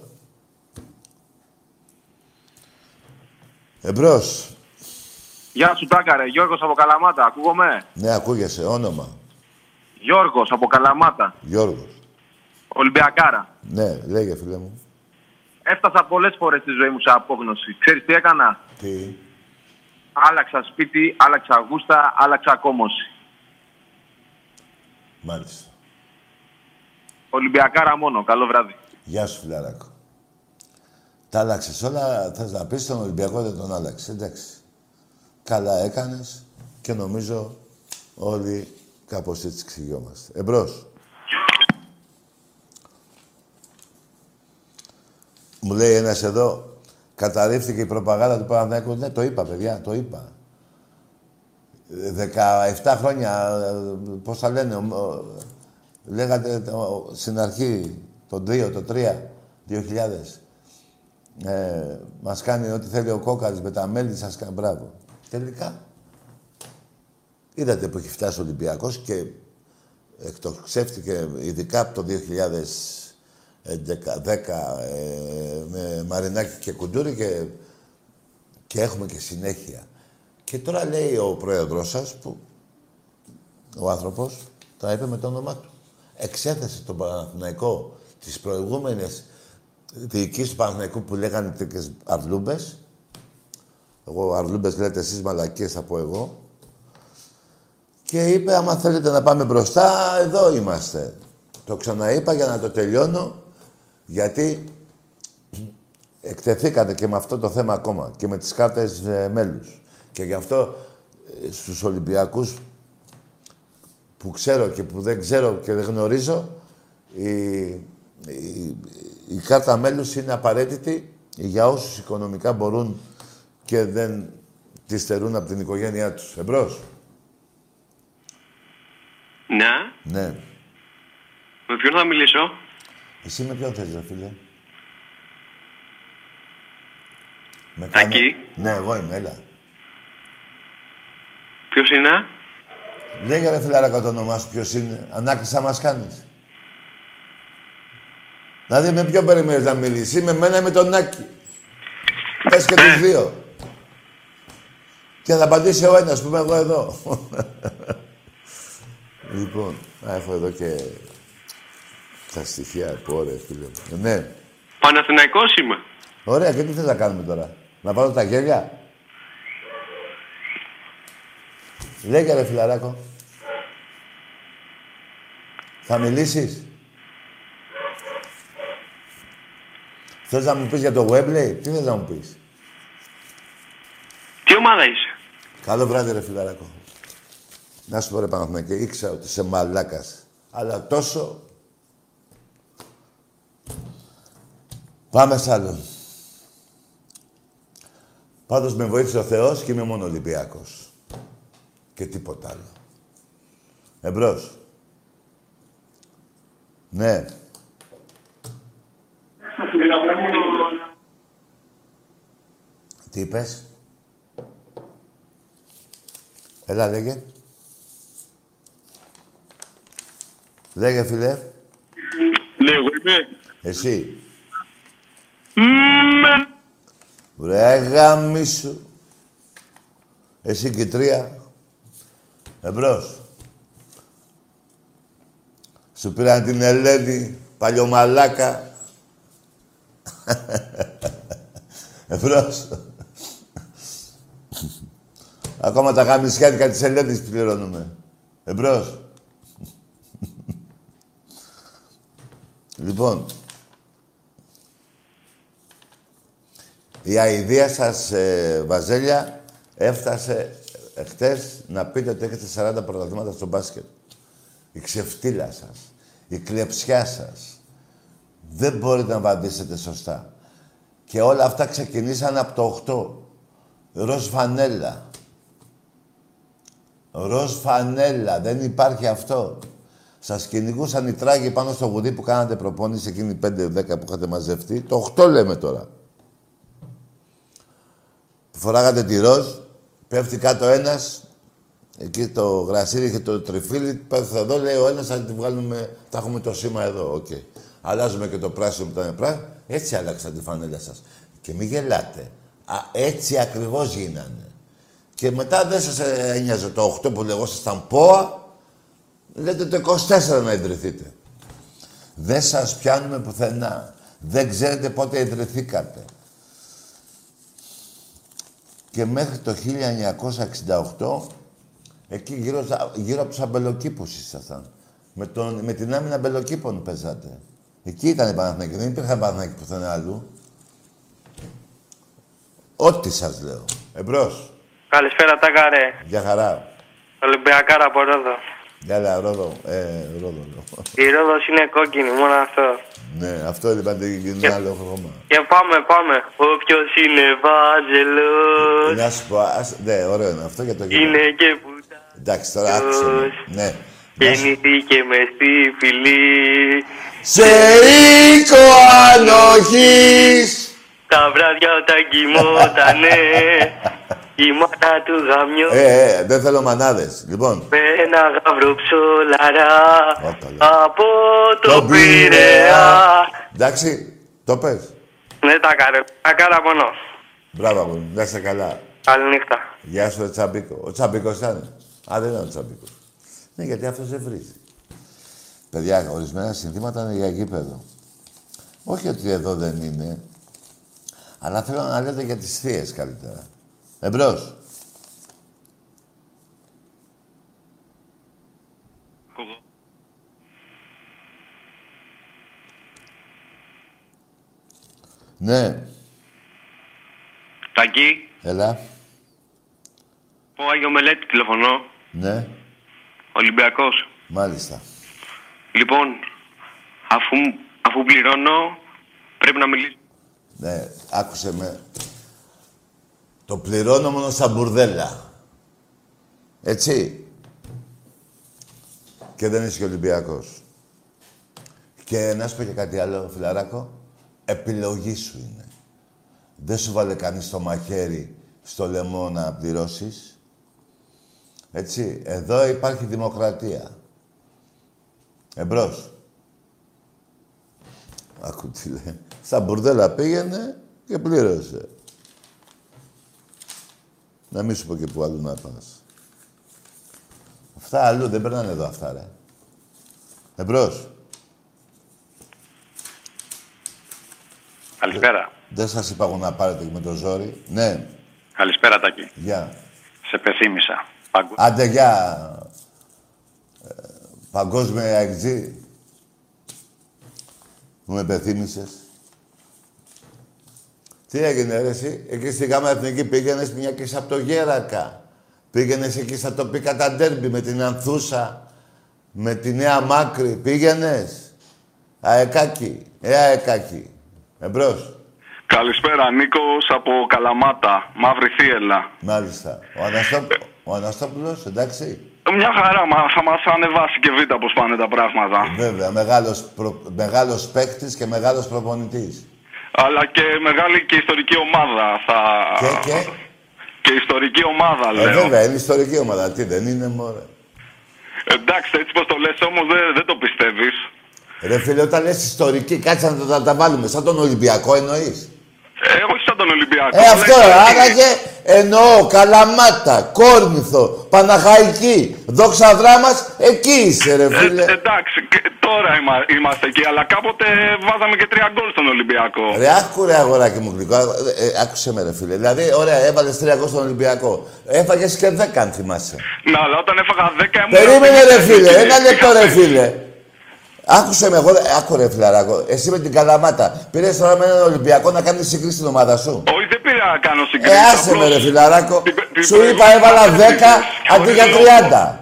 Speaker 1: Εμπρός.
Speaker 3: Γεια σου Τάκαρε, Γιώργος από Καλαμάτα, ακούγομαι;
Speaker 1: Ναι, ακούγεσαι. Όνομα.
Speaker 3: Γιώργος από Καλαμάτα,
Speaker 1: Γιώργος.
Speaker 3: Ολυμπιακάρα.
Speaker 1: Ναι, λέγε φίλε μου.
Speaker 3: Έφτασα πολλές φορές στη ζωή μου σε απόγνωση. Ξέρεις τι έκανα;
Speaker 1: Τι;
Speaker 3: Άλλαξα σπίτι, άλλαξα γούστα, άλλαξα κόμωση.
Speaker 1: Μάλιστα.
Speaker 3: Ολυμπιακάρα μόνο. Καλό βράδυ.
Speaker 1: Γεια σου, φιλαράκο. Τα άλλαξες όλα, θες να πεις τον Ολυμπιακό δεν τον άλλαξες. Εντάξει. Καλά έκανες και νομίζω όλοι κάπως έτσι ξυγιόμαστε. Εμπρός. Μου λέει ένας εδώ, καταρρεύτηκε η προπαγάνδα του Παναθηναϊκού. Ναι, το είπα, παιδιά, το είπα. 17 χρόνια, πώς θα λένε, λέγατε στην αρχή, το 2, το 3, 2000. Ε, κάνει ό,τι θέλει ο Κόκαρης με τα μέλη σα. μπράβο. Τελικά, είδατε που έχει φτάσει ο Ολυμπιακός και εκτοξεύτηκε ειδικά από το 2000 10 ε, με μαρινάκι και κουντούρι και, έχουμε και συνέχεια. Και τώρα λέει ο πρόεδρος σας που ο άνθρωπος τα είπε με το όνομά του. Εξέθεσε τον Παναθηναϊκό τις προηγούμενες διοικήσεις του Παναθηναϊκού που λέγανε τις αρλούμπες. Εγώ αρλούμπες λέτε εσείς μαλακίες από εγώ. Και είπε άμα θέλετε να πάμε μπροστά εδώ είμαστε. Το ξαναείπα για να το τελειώνω γιατί εκτεθήκατε και με αυτό το θέμα ακόμα και με τις κάρτες ε, μέλους. Και γι' αυτό ε, στους Ολυμπιακούς που ξέρω και που δεν ξέρω και δεν γνωρίζω, η, η, η κάρτα μέλους είναι απαραίτητη για όσους οικονομικά μπορούν και δεν τη στερούν από την οικογένειά τους. Εμπρός.
Speaker 2: Ναι.
Speaker 1: Ναι.
Speaker 2: Με ποιον θα μιλήσω;
Speaker 1: Εσύ με ποιον θες, ρε φίλε; Με
Speaker 2: Τάκη.
Speaker 1: Ναι, εγώ είμαι, έλα.
Speaker 2: Ποιος είναι;
Speaker 1: Λέγε ρε φιλάρακα το όνομά σου ποιος είναι. Ανάκρισα μας κάνεις. Δηλαδή με ποιον περιμένεις να μιλήσεις; Με μένα ή με τον Άκη. Πες και τους δύο. Και θα απαντήσει ο ένας που είμαι εγώ εδώ. *laughs* λοιπόν, να έχω εδώ και τα στοιχεία που ωραία, φίλε μου. Ναι.
Speaker 2: Παναθηναϊκός είμαι.
Speaker 1: Ωραία, και τι θες να κάνουμε τώρα. Να βάλω τα γέλια; Λέγε ρε φιλαράκο. Θα μιλήσεις; Θες να μου πεις για το Webley, τι θες να μου πεις;
Speaker 2: Τι ομάδα είσαι;
Speaker 1: Καλό βράδυ ρε φιλαράκο. Να σου πω ρε Παναθηναϊκέ, ήξερα ότι είσαι μαλάκας. Αλλά τόσο... Πάμε σ' άλλο. Πάντως με βοήθησε ο Θεός και είμαι μόνο Ολυμπιακός. Και τίποτα άλλο. Εμπρός. Ναι. Τι είπες; Έλα, λέγε. Λέγε, φίλε.
Speaker 2: Ναι, εγώ είμαι.
Speaker 1: Εσύ.
Speaker 2: Με.
Speaker 1: Βρε γαμίσου. Εσύ και η τρία. Εμπρός. Σου πήραν την Ελένη, παλιωμαλάκα. *laughs* Εμπρός. Ακόμα τα γαμισιάτικα της Ελένης πληρώνουμε. Εμπρός. *laughs* λοιπόν, η αηδία σας, ε, Βαζέλια, έφτασε ε, χτες να πείτε ότι έχετε 40 πρωταθλήματα στο μπάσκετ. Η ξεφτύλα σας, η κλεψιά σας. Δεν μπορείτε να απαντήσετε σωστά. Και όλα αυτά ξεκινήσαν από το 8. Ροζ φανέλα. Ροζ φανέλα. Δεν υπάρχει αυτό. Σας κυνηγούσαν οι τράγοι πάνω στο γουδί που κάνατε προπόνηση εκείνη 5-10 που είχατε μαζευτεί. Το 8 λέμε τώρα. Φοράγατε τη ροζ, πέφτει κάτω ένας, εκεί το γρασίδι και το τριφύλι, πέφτει εδώ, λέει ο ένας, θα τη βγάλουμε, θα έχουμε το σήμα εδώ, οκ. Αλλάζουμε και το πράσινο που ήταν πράσινο. Έτσι άλλαξαν τη φανέλα σας. Και μην γελάτε. Α, έτσι ακριβώς γίνανε. Και μετά δεν σας ε, ένοιαζε το 8 που λεγόσασταν ΠΟΑ, λέτε το 24 να ιδρυθείτε. Δεν σας πιάνουμε πουθενά. Δεν ξέρετε πότε ιδρυθήκατε. Και μέχρι το 1968, εκεί γύρω, στα- γύρω από τους αμπελοκήπους ήσασταν. Με, τον, με την άμυνα αμπελοκήπων παίζατε. Εκεί ήταν η Παναθηναϊκή. Δεν υπήρχαν Παναθηναϊκή πουθενά αλλού. Ό,τι σας λέω. Εμπρός.
Speaker 2: Καλησπέρα, Τάκαρε.
Speaker 1: Για χαρά.
Speaker 2: Ολυμπιακάρα από Ρόδο.
Speaker 1: Γεια Ρόδο. Ε, Ρόδο λέω.
Speaker 2: Η Ρόδος είναι κόκκινη, μόνο αυτό.
Speaker 1: ναι, αυτό είπατε και είναι άλλο χρώμα.
Speaker 2: Και πάμε, πάμε. Όποιος είναι βάζελος,
Speaker 1: Να σου πω, ας, ναι, ωραίο είναι αυτό για το γήπεδο.
Speaker 2: είναι και πουτά.
Speaker 1: Εντάξει, τώρα άκουσε με. Ναι. Να σου-
Speaker 2: Γεννηθήκε μες στη φυλή.
Speaker 1: Σε οίκο ανοχής.
Speaker 2: Τα βράδια όταν κοιμότανε, *laughs* η μάνα του γαμιό.
Speaker 1: Ε, ε, δεν θέλω μανάδες. Λοιπόν,
Speaker 2: Με ένα γαύρο ψολαρά
Speaker 1: Όπα, λέω.
Speaker 2: από το
Speaker 1: Το Πειραιά.
Speaker 2: Πειραιά.
Speaker 1: εντάξει, το πες.
Speaker 2: Ναι, τα κάρε. Τα κάρα μόνο.
Speaker 1: Μπράβο μου, να είσαι καλά.
Speaker 2: Καληνύχτα.
Speaker 1: Γεια σου, ρε Τσαμπίκο. Ο Τσαμπίκος ήταν. Α, δεν ήταν ο Τσαμπίκος. Ναι, γιατί αυτός δεν βρίζει. Παιδιά, ορισμένα συνθήματα είναι για γήπεδο. Όχι ότι εδώ δεν είναι. Αλλά θέλω να λέτε για τις θείες καλύτερα. Εμπρός. Ναι.
Speaker 2: Τακί.
Speaker 1: Έλα.
Speaker 2: Ο Άγιο Μελέτη τηλεφωνώ.
Speaker 1: Ναι.
Speaker 2: Ολυμπιακός.
Speaker 1: Μάλιστα.
Speaker 2: Λοιπόν, αφού, αφού πληρώνω, πρέπει να μιλήσω.
Speaker 1: Ναι, άκουσε με. Το πληρώνω μόνο στα μπουρδέλα. Έτσι. Και δεν είσαι και Ολυμπιακός. Και να σου πω και κάτι άλλο, φιλαράκο. Επιλογή σου είναι. Δεν σου βάλε κανείς το μαχαίρι στο λαιμό να πληρώσεις. Έτσι. Εδώ υπάρχει δημοκρατία. Εμπρός. Άκου τι λέει. Στα μπουρδέλα πήγαινε και πλήρωσε. Να μην σου πω και που αλλού να πας. Αυτά αλλού δεν περνάνε εδώ αυτά, ρε. Εμπρός.
Speaker 4: Καλησπέρα.
Speaker 1: Δεν σας είπα εγώ να πάρετε με το ζόρι. Ναι,
Speaker 4: Καλησπέρα, Τάκη.
Speaker 1: γεια.
Speaker 4: Σε πεθύμησα. Παγκο...
Speaker 1: Άντε, γεια. Ε, παγκόσμια εκτζή. Μου με πεθύμησες. Τι έγινε ρε εσύ, εκεί στη Γάμα Εθνική πήγαινες μια και από το Γέρακα. Πήγαινες εκεί στα τοπικά τα ντέρμπι με την Ανθούσα, με τη Νέα Μάκρη. Πήγαινες; Αεκάκι, ε αεκάκι. Εμπρός.
Speaker 4: Καλησπέρα, Νίκος από Καλαμάτα, Μαύρη Θίελα.
Speaker 1: Μάλιστα. Ο, Αναστόπ... ο Αναστόπουλος, εντάξει.
Speaker 4: Μια χαρά, μα, θα μας ανεβάσει και β' πώς πάνε τα πράγματα.
Speaker 1: Βέβαια, μεγάλος, προ... μεγάλος παίκτης και μεγάλος προπονητής.
Speaker 4: Αλλά και μεγάλη και ιστορική ομάδα θα...
Speaker 1: Και, και;
Speaker 4: Και ιστορική ομάδα,
Speaker 1: Ε,
Speaker 4: λέω.
Speaker 1: βέβαια, είναι ιστορική ομάδα. Τι δεν είναι, μωρέ;
Speaker 4: Εντάξει, έτσι πως το λες όμως δεν, δεν το πιστεύεις.
Speaker 1: Ρε φίλε, όταν λες ιστορική, κάτσε να τα, τα, τα βάλουμε. Σαν τον Ολυμπιακό εννοείς;
Speaker 4: Ε, όχι σαν τον Ολυμπιακό.
Speaker 1: Ε,
Speaker 4: αλλά
Speaker 1: αυτό,
Speaker 4: ιστορική.
Speaker 1: άραγε εννοώ, Καλαμάτα, Κόρνηθο, Παναχαϊκή, Δόξα Δράμας, εκεί είσαι ρε
Speaker 4: Ε,
Speaker 1: φίλε.
Speaker 4: εντάξει, και τώρα είμα- είμαστε εκεί, αλλά κάποτε βάζαμε και τρία γκολ στον Ολυμπιακό.
Speaker 1: Ρε, άκου ρε αγοράκι μου γλυκό, ε, ε, άκουσε με ρε φίλε. Δηλαδή, ωραία, έβαλες τρία γκολ στον Ολυμπιακό. Έφαγες και δέκα αν θυμάσαι.
Speaker 4: Να, αλλά όταν έφαγα 10 ήμουν.
Speaker 1: Περίμενε ρε φίλε,
Speaker 4: Είχα-
Speaker 1: ένα λεπτό ρε φίλε. Άκουσε με, εγώ, άκου ρε φιλαράκο, εσύ με την Καλαμάτα. Πήρες τώρα με έναν Ολυμπιακό να κάνεις σύγκριση στην ομάδα σου.
Speaker 4: Όχι, δεν πήρα να κάνω
Speaker 1: Ε,
Speaker 4: συγκρίση.
Speaker 1: άσε με
Speaker 4: απλώς
Speaker 1: ρε φιλαράκο.
Speaker 4: την πε- την
Speaker 1: Σου
Speaker 4: προηγούμενη
Speaker 1: είπα έβαλα
Speaker 4: φορά
Speaker 1: 10
Speaker 4: δεν
Speaker 1: αντί για
Speaker 4: λόγο.
Speaker 1: 30.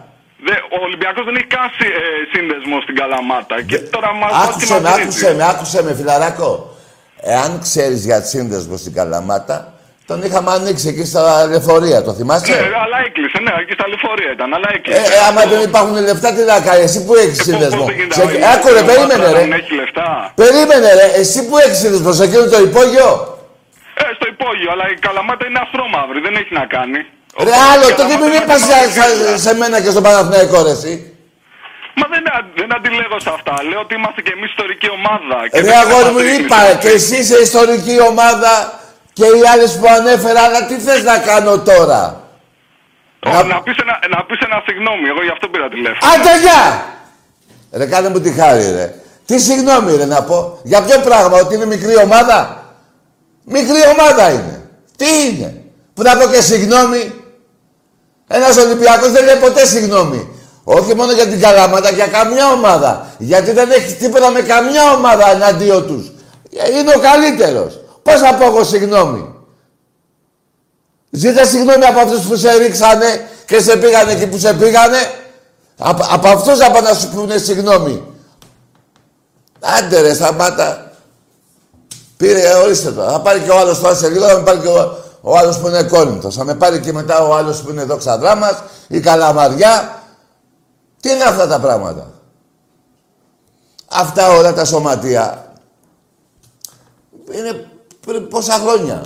Speaker 4: Δε, ο Ολυμπιακός δεν έχει καν σύ- ε, σύνδεσμο στην Καλαμάτα. Και τώρα μας
Speaker 1: Άκουσε με, άκουσε με, άκουσε με φιλαράκο. Εάν ξέρεις για σύνδεσμο στην Καλαμάτα, τον είχαμε ανοίξει εκεί στα λεωφορεία, το
Speaker 4: Ναι,
Speaker 1: θυμάσαι.
Speaker 4: αλλά έκλεισε, ναι, εκεί στα λεωφορεία ήταν, αλλά
Speaker 1: Ε,
Speaker 4: έκλεισε.
Speaker 1: ε, άμα δεν υπάρχουν λεφτά, τι να κάνει, εσύ που έχεις
Speaker 4: Πώς-
Speaker 1: σύνδεσμο;
Speaker 4: πώς δεν γίνεται,
Speaker 1: Σε-
Speaker 4: άμα είναι
Speaker 1: Άκου ρε,
Speaker 4: η
Speaker 1: περίμενε
Speaker 4: ομάδα
Speaker 1: ρε.
Speaker 4: Δεν έχει λεφτά.
Speaker 1: Περίμενε ρε, εσύ που έχεις σύνδεσμο, σε εκείνο το υπόγειο;
Speaker 4: Ε, στο υπόγειο, αλλά η Καλαμάτα είναι ασπρόμαυρη, δεν έχει να κάνει.
Speaker 1: Ρε
Speaker 4: Οπότε
Speaker 1: άλλο,
Speaker 4: η
Speaker 1: τότε μην
Speaker 4: Καλαμάτα
Speaker 1: είπα
Speaker 4: είναι
Speaker 1: σε,
Speaker 4: μαύρη
Speaker 1: σε, σε μένα και στον Παναθηναϊκό ρε εσύ.
Speaker 4: Μα δεν, α- δεν αντιλέγω σε αυτά. Λέω ότι είμαστε και εμείς ιστορική ομάδα. Και
Speaker 1: Ρε
Speaker 4: δεν
Speaker 1: αγόρι μου
Speaker 4: είμαστε
Speaker 1: είπα,
Speaker 4: εθνική.
Speaker 1: και εσύ είσαι ιστορική ομάδα και οι άλλες που ανέφερα, αλλά τι θες να κάνω τώρα;
Speaker 4: Όχι,
Speaker 1: Να-
Speaker 4: Να πεις ένα, να πεις ένα συγγνώμη, εγώ γι' αυτό πήρα τηλέφωνο.
Speaker 1: Άντε γεια! Ρε κάνε μου τη χάρη ρε. Τι συγγνώμη ρε να πω. Για ποιο πράγμα, ότι είναι μικρή ομάδα; Μικρή ομάδα είναι. Τι είναι; Που να πω και συγγνώμη. Ένας Ολυμπιακός δεν λέει ποτέ συγγνώμη. Όχι μόνο για την Καλαμάτα, για καμιά ομάδα. Γιατί δεν έχει τίποτα με καμιά ομάδα εναντίον τους. Είναι ο καλύτερος. Πώς θα πω εγώ συγγνώμη; Ζήτα συγγνώμη από αυτούς που σε ρίξανε και σε πήγανε εκεί που σε πήγανε. Από, από αυτούς να πάνε να σου πούνε συγγνώμη. Άντε ρε, σταμάτα. Πήρε, ορίστε το. Θα πάρει και ο άλλος τώρα σε λίγο, θα με πάρει και ο, ο άλλος που είναι Κόρινθος. Θα με πάρει και μετά ο άλλος που είναι δόξα δράμας, η Καλαμαριά. Τι είναι αυτά τα πράγματα; Αυτά όλα τα σωματεία είναι πριν πόσα χρόνια.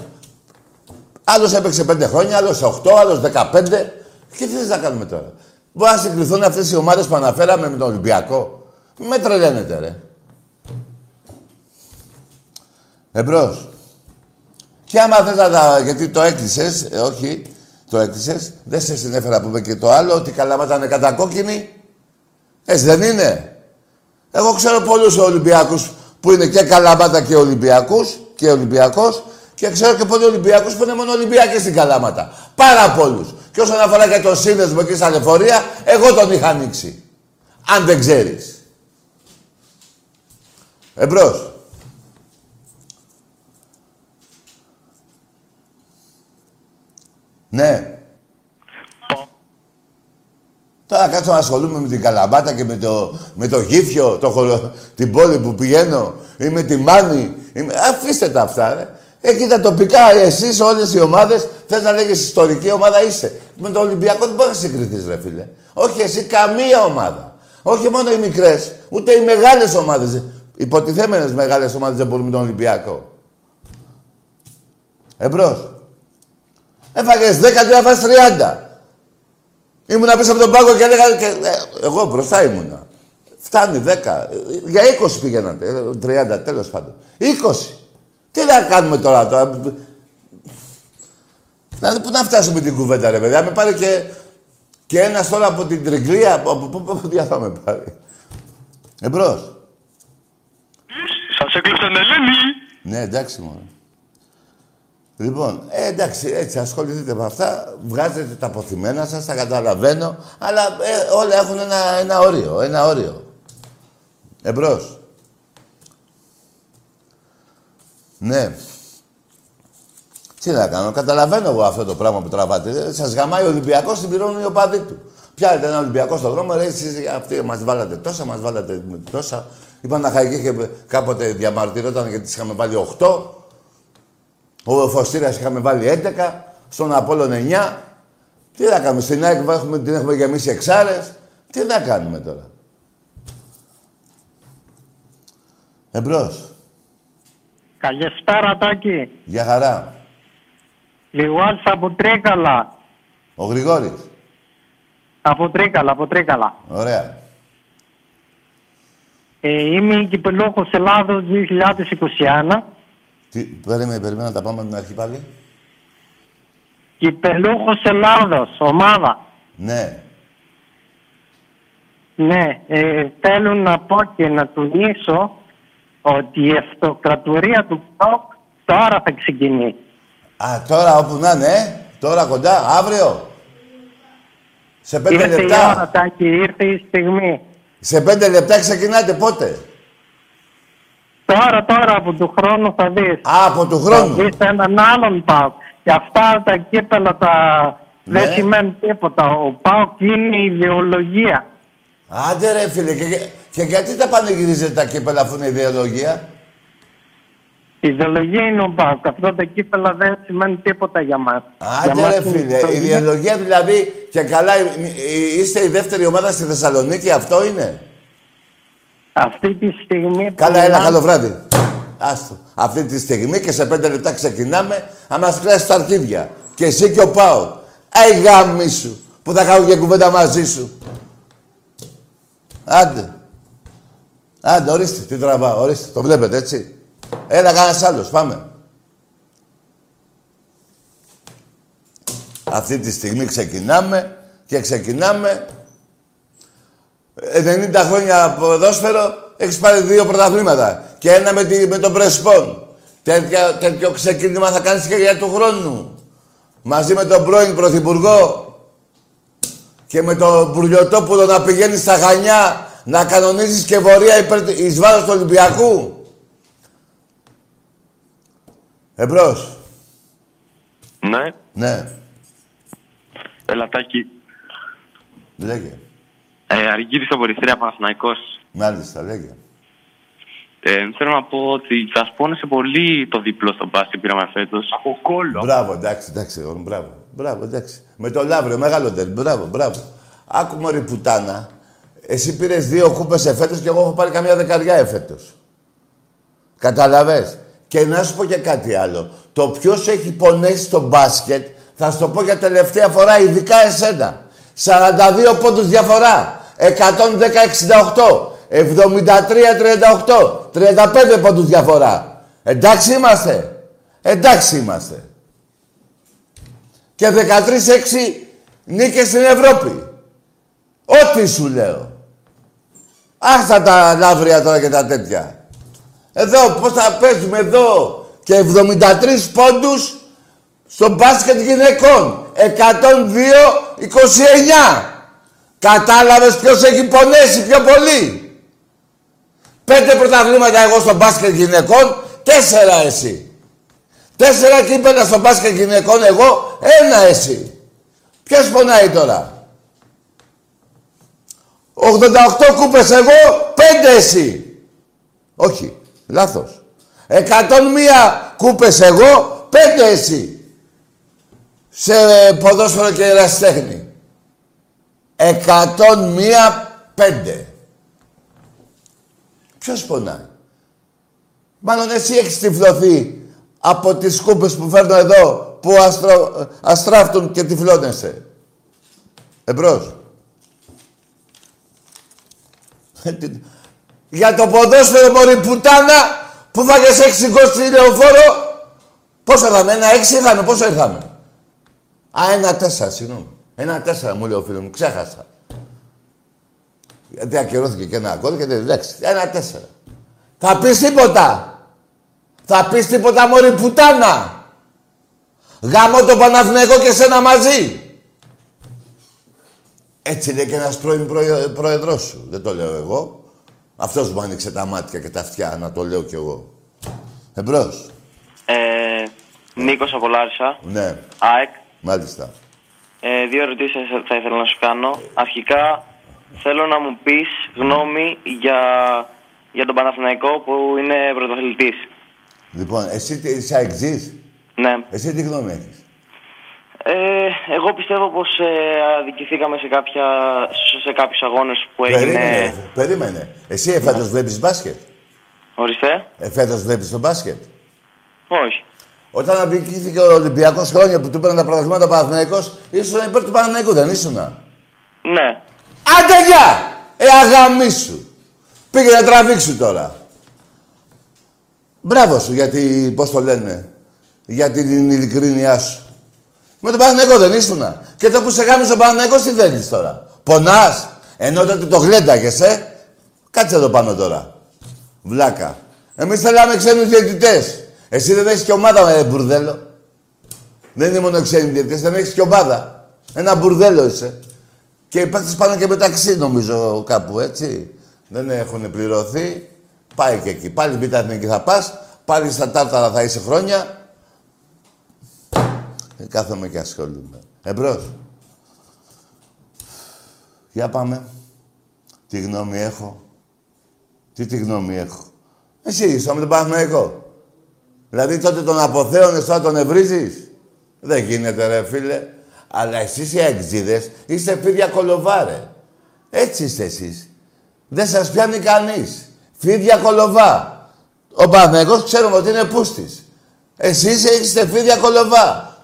Speaker 1: Άλλος έπαιξε πέντε χρόνια, άλλος 8, άλλος 15. Και τι θες να κάνουμε τώρα. Μπορεί να συγκριθούν αυτές οι ομάδες που αναφέραμε με τον Ολυμπιακό. Μη με τρελαίνετε ρε. Εμπρός. Και άμα θες να τα... Γιατί το έκλεισες, ε, όχι, το έκλεισες. Δεν σε συνέφερα που είπε και το άλλο, ότι η Καλαμάτα είναι κατακόκκινη. Έτσι δεν είναι. Εγώ ξέρω πολλούς Ολυμπιακούς που είναι και Καλαμάτα και Ολυμπιακούς και Ολυμπιακός. Και ξέρω και πολλοί Ολυμπιακούς που είναι μόνο Ολυμπιακοί στην Καλάματα. Πάρα πολλούς. Και όσον αφορά και τον σύνδεσμο και στα λεωφορεία, εγώ τον είχα ανοίξει. Αν δεν ξέρεις. Εμπρός. Ναι. Τώρα κάτσω να ασχολούμαι με την Καλαμπάτα και με το, με το Γύφιο, το χολο, την πόλη που πηγαίνω, ή με τη Μάνη, ή με... Αφήστε τα αυτά, ρε. Εκεί τα τοπικά, εσείς όλες οι ομάδες, θες να λέγεις ιστορική ομάδα είσαι. Με το Ολυμπιακό δεν μπορείς να συγκριθείς, ρε φίλε. Όχι εσύ, καμία ομάδα. Όχι μόνο οι μικρές, ούτε οι μεγάλες ομάδες. Υποτιθέμενες μεγάλες ομάδες δεν μπορούν με τον Ολυμπιακό. Εμπρός. Έφαγες 10 και να φας 30. Ήμουνα πίσω από τον πάγκο και έλεγα. Και, ε, εγώ μπροστά ήμουνα. Φτάνει 10. Για 20 πηγαίνατε. ε, 30 τέλος πάντων. 20. Τι να κάνουμε τώρα, τώρα; Δηλαδή, πού να φτάσουμε την κουβέντα, ρε παιδιά. Με πάρει και, και ένα τώρα από την τριγκλία. Από, από, από, από, τι θα με πάρει. Εμπρός.
Speaker 4: Σας έκλειψαν Ελένη.
Speaker 1: Ναι, εντάξει μόνο. Λοιπόν, ε, εντάξει, έτσι ασχοληθείτε με αυτά, βγάζετε τα αποθυμένα σας, τα καταλαβαίνω, αλλά ε, όλα έχουν ένα, ένα όριο, ένα όριο. Εμπρός. Ναι. Τι να κάνω, καταλαβαίνω εγώ αυτό το πράγμα που τραβάτε. Σας γαμάει ο Ολυμπιακός, την πληρώνουν οι οπαδοί του. Πιάνετε ένα Ολυμπιακό στον δρόμο, λέει εσείς αυτοί μας βάλατε τόσα, μας βάλατε τόσα. Η Παναχαϊκή είχε κάποτε διαμαρτυρόταν γιατί τις είχαμε βάλει 8. Ο Φωστήρας είχαμε βάλει 11. Στον Απόλλων 9. Τι να κάνουμε, στην ΑΕΚ έχουμε, την έχουμε γεμίσει εξάρες. Τι να κάνουμε τώρα. Εμπρός.
Speaker 5: Καλησπέρα, Τάκη.
Speaker 1: Για χαρά.
Speaker 5: Λιγουάς από Τρίκαλα.
Speaker 1: Ο Γρηγόρης.
Speaker 5: Από Τρίκαλα, από Τρίκαλα.
Speaker 1: Ωραία.
Speaker 5: Ε, είμαι κυπελόχος Ελλάδος 2021.
Speaker 1: Τι, περίμενε, περίμενε να τα πάμε από την αρχή πάλι.
Speaker 5: Κυπελόχος Ελλάδος, ομάδα.
Speaker 1: Ναι.
Speaker 5: Ναι, ε, θέλω να πω και να τονίσω ότι η αυτοκρατορία του ΠΟΚ τώρα θα ξεκινήσει.
Speaker 1: Α, τώρα όπου να είναι, ε. Τώρα κοντά, αύριο. Σε πέντε
Speaker 5: Ήρθε η
Speaker 1: λεπτά.
Speaker 5: ώρα, Τάκη, ήρθε η στιγμή.
Speaker 1: Σε πέντε λεπτά ξεκινάτε, πότε;
Speaker 5: Τώρα, τώρα από του χρόνου θα δεις.
Speaker 1: Α, από του
Speaker 5: Θα
Speaker 1: χρόνου.
Speaker 5: δεις έναν άλλον ΠΑΟΚ. Και αυτά τα κύπελα τα...
Speaker 1: Ναι.
Speaker 5: δεν σημαίνουν τίποτα. Ο ΠΑΟΚ είναι ιδεολογία.
Speaker 1: Άντε ρε φίλε, και, και, και γιατί τα πανηγυρίζετε τα κύπελα αφού είναι ιδεολογία;
Speaker 5: Η ιδεολογία είναι ο ΠΑΟΚ. Αυτά τα κύπελα δεν σημαίνουν τίποτα για μας. για
Speaker 1: Άντε
Speaker 5: μας
Speaker 1: ρε
Speaker 5: είναι
Speaker 1: φίλε, η
Speaker 5: ιδεολογία.
Speaker 1: ιδεολογία δηλαδή και καλά ε, ε, είστε η δεύτερη ομάδα στη Θεσσαλονίκη, αυτό είναι;
Speaker 5: Αυτή τη στιγμή... που
Speaker 1: Καλά, έλα,
Speaker 5: μιλάμε-
Speaker 1: καλό βράδυ. Άστο. Αυτή τη στιγμή και σε πέντε λεπτά ξεκινάμε, να μας κλάσει τα αρχίδια. Και εσύ και ο Πάο. Αϊ γάμι σου, που θα κάνω και κουβέντα μαζί σου. Άντε. Άντε, ορίστε, τι τραβάω, ορίστε. Το βλέπετε, έτσι. Έλα, κανένας άλλος, πάμε. Αυτή τη στιγμή ξεκινάμε και ξεκινάμε 90 χρόνια ποδόσφαιρο έχεις πάρει δύο πρωταθλήματα. Και ένα με, τη, με τον Πρεσπόν. Τέτοια, τέτοιο ξεκίνημα θα κάνεις και για του χρόνου. Μαζί με τον πρώην Πρωθυπουργό και με τον Μπουρλιοτόπουλο να πηγαίνεις στα Χανιά να κανονίζεις και βορεία υπέρ, εις βάρος του Ολυμπιακού. Εμπρός.
Speaker 4: Ναι.
Speaker 1: Ναι.
Speaker 4: Ελατάκι.
Speaker 1: Λέγε.
Speaker 4: Ε, Αργύρης από Ερυθρέα Παναθηναϊκός.
Speaker 1: Μάλιστα, λέγε.
Speaker 4: Ε, θέλω να πω ότι σας πόνεσε πολύ το διπλό στο μπάσκετ που πήραμε φέτος. Από κόλλο.
Speaker 1: Μπράβο, εντάξει, εντάξει, εγώ, μπράβο. Μπράβο, εντάξει. Με το Λαύριο, μεγάλο τέλει. Μπράβο, μπράβο. Άκου μωρή πουτάνα. Εσύ πήρες δύο κούπες εφέτος και εγώ έχω πάρει καμιά δεκαριά εφέτος. Καταλαβες. Και να σου πω και κάτι άλλο. Το ποιος έχει πονέσει στο μπάσκετ, θα σου το πω για τελευταία φορά, ειδικά εσένα. 42 πόντους διαφορά. 110-68. 73-38. 35 πόντους διαφορά. Εντάξει είμαστε. Εντάξει είμαστε. Και 13-6 νίκες στην Ευρώπη. Ό,τι σου λέω. Άστα τα λαύρια τώρα και τα τέτοια. Εδώ, πώς θα παίζουμε εδώ. Και 73 πόντους στο μπάσκετ γυναικών. 102-29. Κατάλαβες ποιος έχει πονέσει πιο πολύ; Πέντε πρωταβλήματα εγώ στο μπάσκετ γυναικών, τέσσερα εσύ. Τέσσερα κύπελα στο μπάσκετ γυναικών εγώ, ένα εσύ. Ποιος πονάει τώρα; 88 κούπες εγώ, 5 εσύ. Όχι, λάθος. 101 κούπες εγώ, 5 εσύ. Σε ποδόσφαιρο και ερασιτέχνη. 101 5. Ποιος πονάει; Μάλλον εσύ έχεις τυφλωθεί από τις κούπες που φέρνω εδώ, που αστρο... αστράφτουν και τυφλώνεσαι. Εμπρός. Για το ποδόσφαιρο μωρή πουτάνα που φάγες έξι γκολ στη λεωφόρο. Πόσο ήρθαμε, ένα έξι ήρθαμε, πόσο ήρθαμε. Α, ένα τέσσερα, συγγνώμη. Ένα τέσσερα μου λέει ο φίλος μου, ξέχασα. Γιατί ακυρώθηκε και ένα γκολ και δεν εντάξει. Ένα τέσσερα. Θα πεις τίποτα. Θα πεις τίποτα μωρή πουτάνα. Γάμω το Παναθηναϊκό και σένα μαζί. Έτσι λέει και ένας πρώην πρόεδρός σου. Δεν το λέω εγώ. Αυτός μου άνοιξε τα μάτια και τα αυτιά, να το λέω κι εγώ. Εμπρός.
Speaker 2: Ε, Νίκος από Λάρισα.
Speaker 1: Ναι,
Speaker 2: ΑΕΚ.
Speaker 1: μάλιστα.
Speaker 2: Ε, δύο ερωτήσεις θα ήθελα να σου κάνω. Αρχικά, θέλω να μου πεις γνώμη για, για τον Παναθηναϊκό που είναι πρωταθλητής.
Speaker 1: Λοιπόν, εσύ τι- είσαι αεξής.
Speaker 2: Ναι.
Speaker 1: Εσύ τι γνώμη έχεις;
Speaker 2: Ε, εγώ πιστεύω πως ε, αδικηθήκαμε σε, κάποια, σε, σε κάποιους αγώνες που έγινε...
Speaker 1: Περίμενε, περίμενε. Εσύ εφέτος βλέπεις μπάσκετ;
Speaker 2: Ορίστε.
Speaker 1: Εφέτος βλέπεις το μπάσκετ;
Speaker 2: Όχι.
Speaker 1: Όταν αδικήθηκε ο Ολυμπιακός χρόνια που του πήραν τα πρωταθλήματα ο Παναθηναϊκός, ήσουν υπέρ του Παναθηναϊκού, δεν ήσουνα;
Speaker 2: Ναι.
Speaker 1: Άντε γεια! Ε, αγαμίσου. Πήγε να τραβήξου τώρα. Μπράβο σου γιατί, πώς το λένε, για την ειλικρίνειά σου. Με τον Παναθηναϊκό δεν ήσουνα. Και το που σε γάμισε ο Παναθηναϊκός τι θέλεις τώρα; Πονάς; Ενώ τότε το γλένταγες, ε; Κάτσε εδώ πάνω τώρα. Βλάκα. Εμείς θέλαμε ξένους διαιτητές. Εσύ δεν έχεις και ομάδα, με μπουρδέλο. Δεν είναι μόνο ξένοι διαιτητές, δεν έχεις και ομάδα. Ένα μπουρδέλο είσαι. Και οι παίκτες πάνε και μεταξύ, νομίζω, κάπου, έτσι. Δεν έχουν πληρωθεί. Πάει και εκεί. Πάλι β' εθνική θα πας. Πάλι στα τάρταρα θα είσαι χρόνια. Και κάθομαι και ασχολούμαι. Εμπρός. Για πάμε. Τι γνώμη έχω; Τι τη γνώμη έχω; Εσύ είσαι με τον Παναθηναϊκό. Δηλαδή τότε τον αποθέωνες, τώρα τον ευρίζεις. Δεν γίνεται ρε φίλε. Αλλά εσείς οι εξίδες είστε φίδια κολοβάρε. Έτσι είστε εσείς. Δεν σας πιάνει κανείς. Φίδια κολοβά. Ο Παναθηναϊκός ξέρουμε ότι είναι πούστης. Εσείς είστε φίδια κολοβά.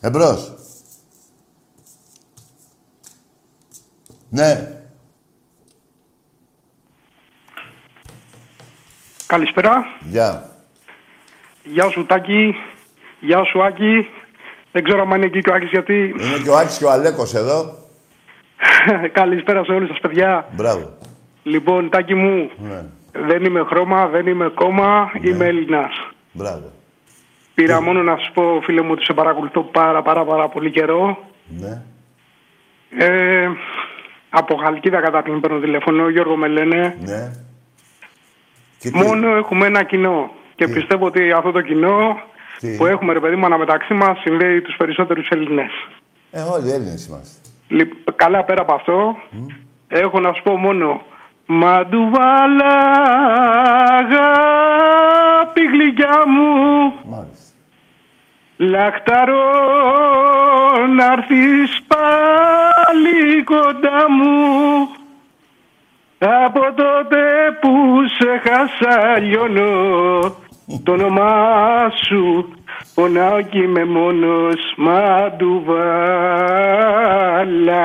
Speaker 1: Εμπρός. Ναι.
Speaker 6: Καλησπέρα.
Speaker 1: Γεια.
Speaker 6: Γεια σου Τάκη. Γεια σου Άκη. Δεν ξέρω αν είναι εκεί και ο Άκης γιατί...
Speaker 1: Είναι και ο Άκης και ο Αλέκος εδώ. *laughs*
Speaker 6: Καλησπέρα σε όλους σας παιδιά.
Speaker 1: Μπράβο.
Speaker 6: Λοιπόν Τάκη μου,
Speaker 1: Ναι.
Speaker 6: δεν είμαι χρώμα, δεν είμαι κόμμα, είμαι Έλληνας.
Speaker 1: Μπράβο.
Speaker 6: Πήρα μόνο να σου πω φίλε μου ότι σε παρακολουθώ πάρα πάρα πάρα πολύ καιρό.
Speaker 1: Ναι.
Speaker 6: Ε, από Χαλκίδα καταρχήν παίρνω τηλέφωνο, Γιώργο με λένε.
Speaker 1: Ναι. Και τι-
Speaker 6: Μόνο έχουμε ένα κοινό. Και πιστεύω ότι αυτό το κοινό
Speaker 1: Τι;
Speaker 6: που έχουμε ρε παιδί μου αναμεταξύ μας συνδέει τους περισσότερους Έλληνες.
Speaker 1: Ε, όλοι Έλληνες είμαστε.
Speaker 6: Λοιπόν, καλά πέρα από αυτό, έχω να σου πω μόνο Μαντουβάλα αγάπη γλυκιά μου
Speaker 1: Μάλιστα.
Speaker 6: Λαχταρώ να έρθεις πάλι κοντά μου. Από τότε που σε χάσα λιώνω Το όνομά σου πονάω κι είμαι μόνος Μαντουβάλα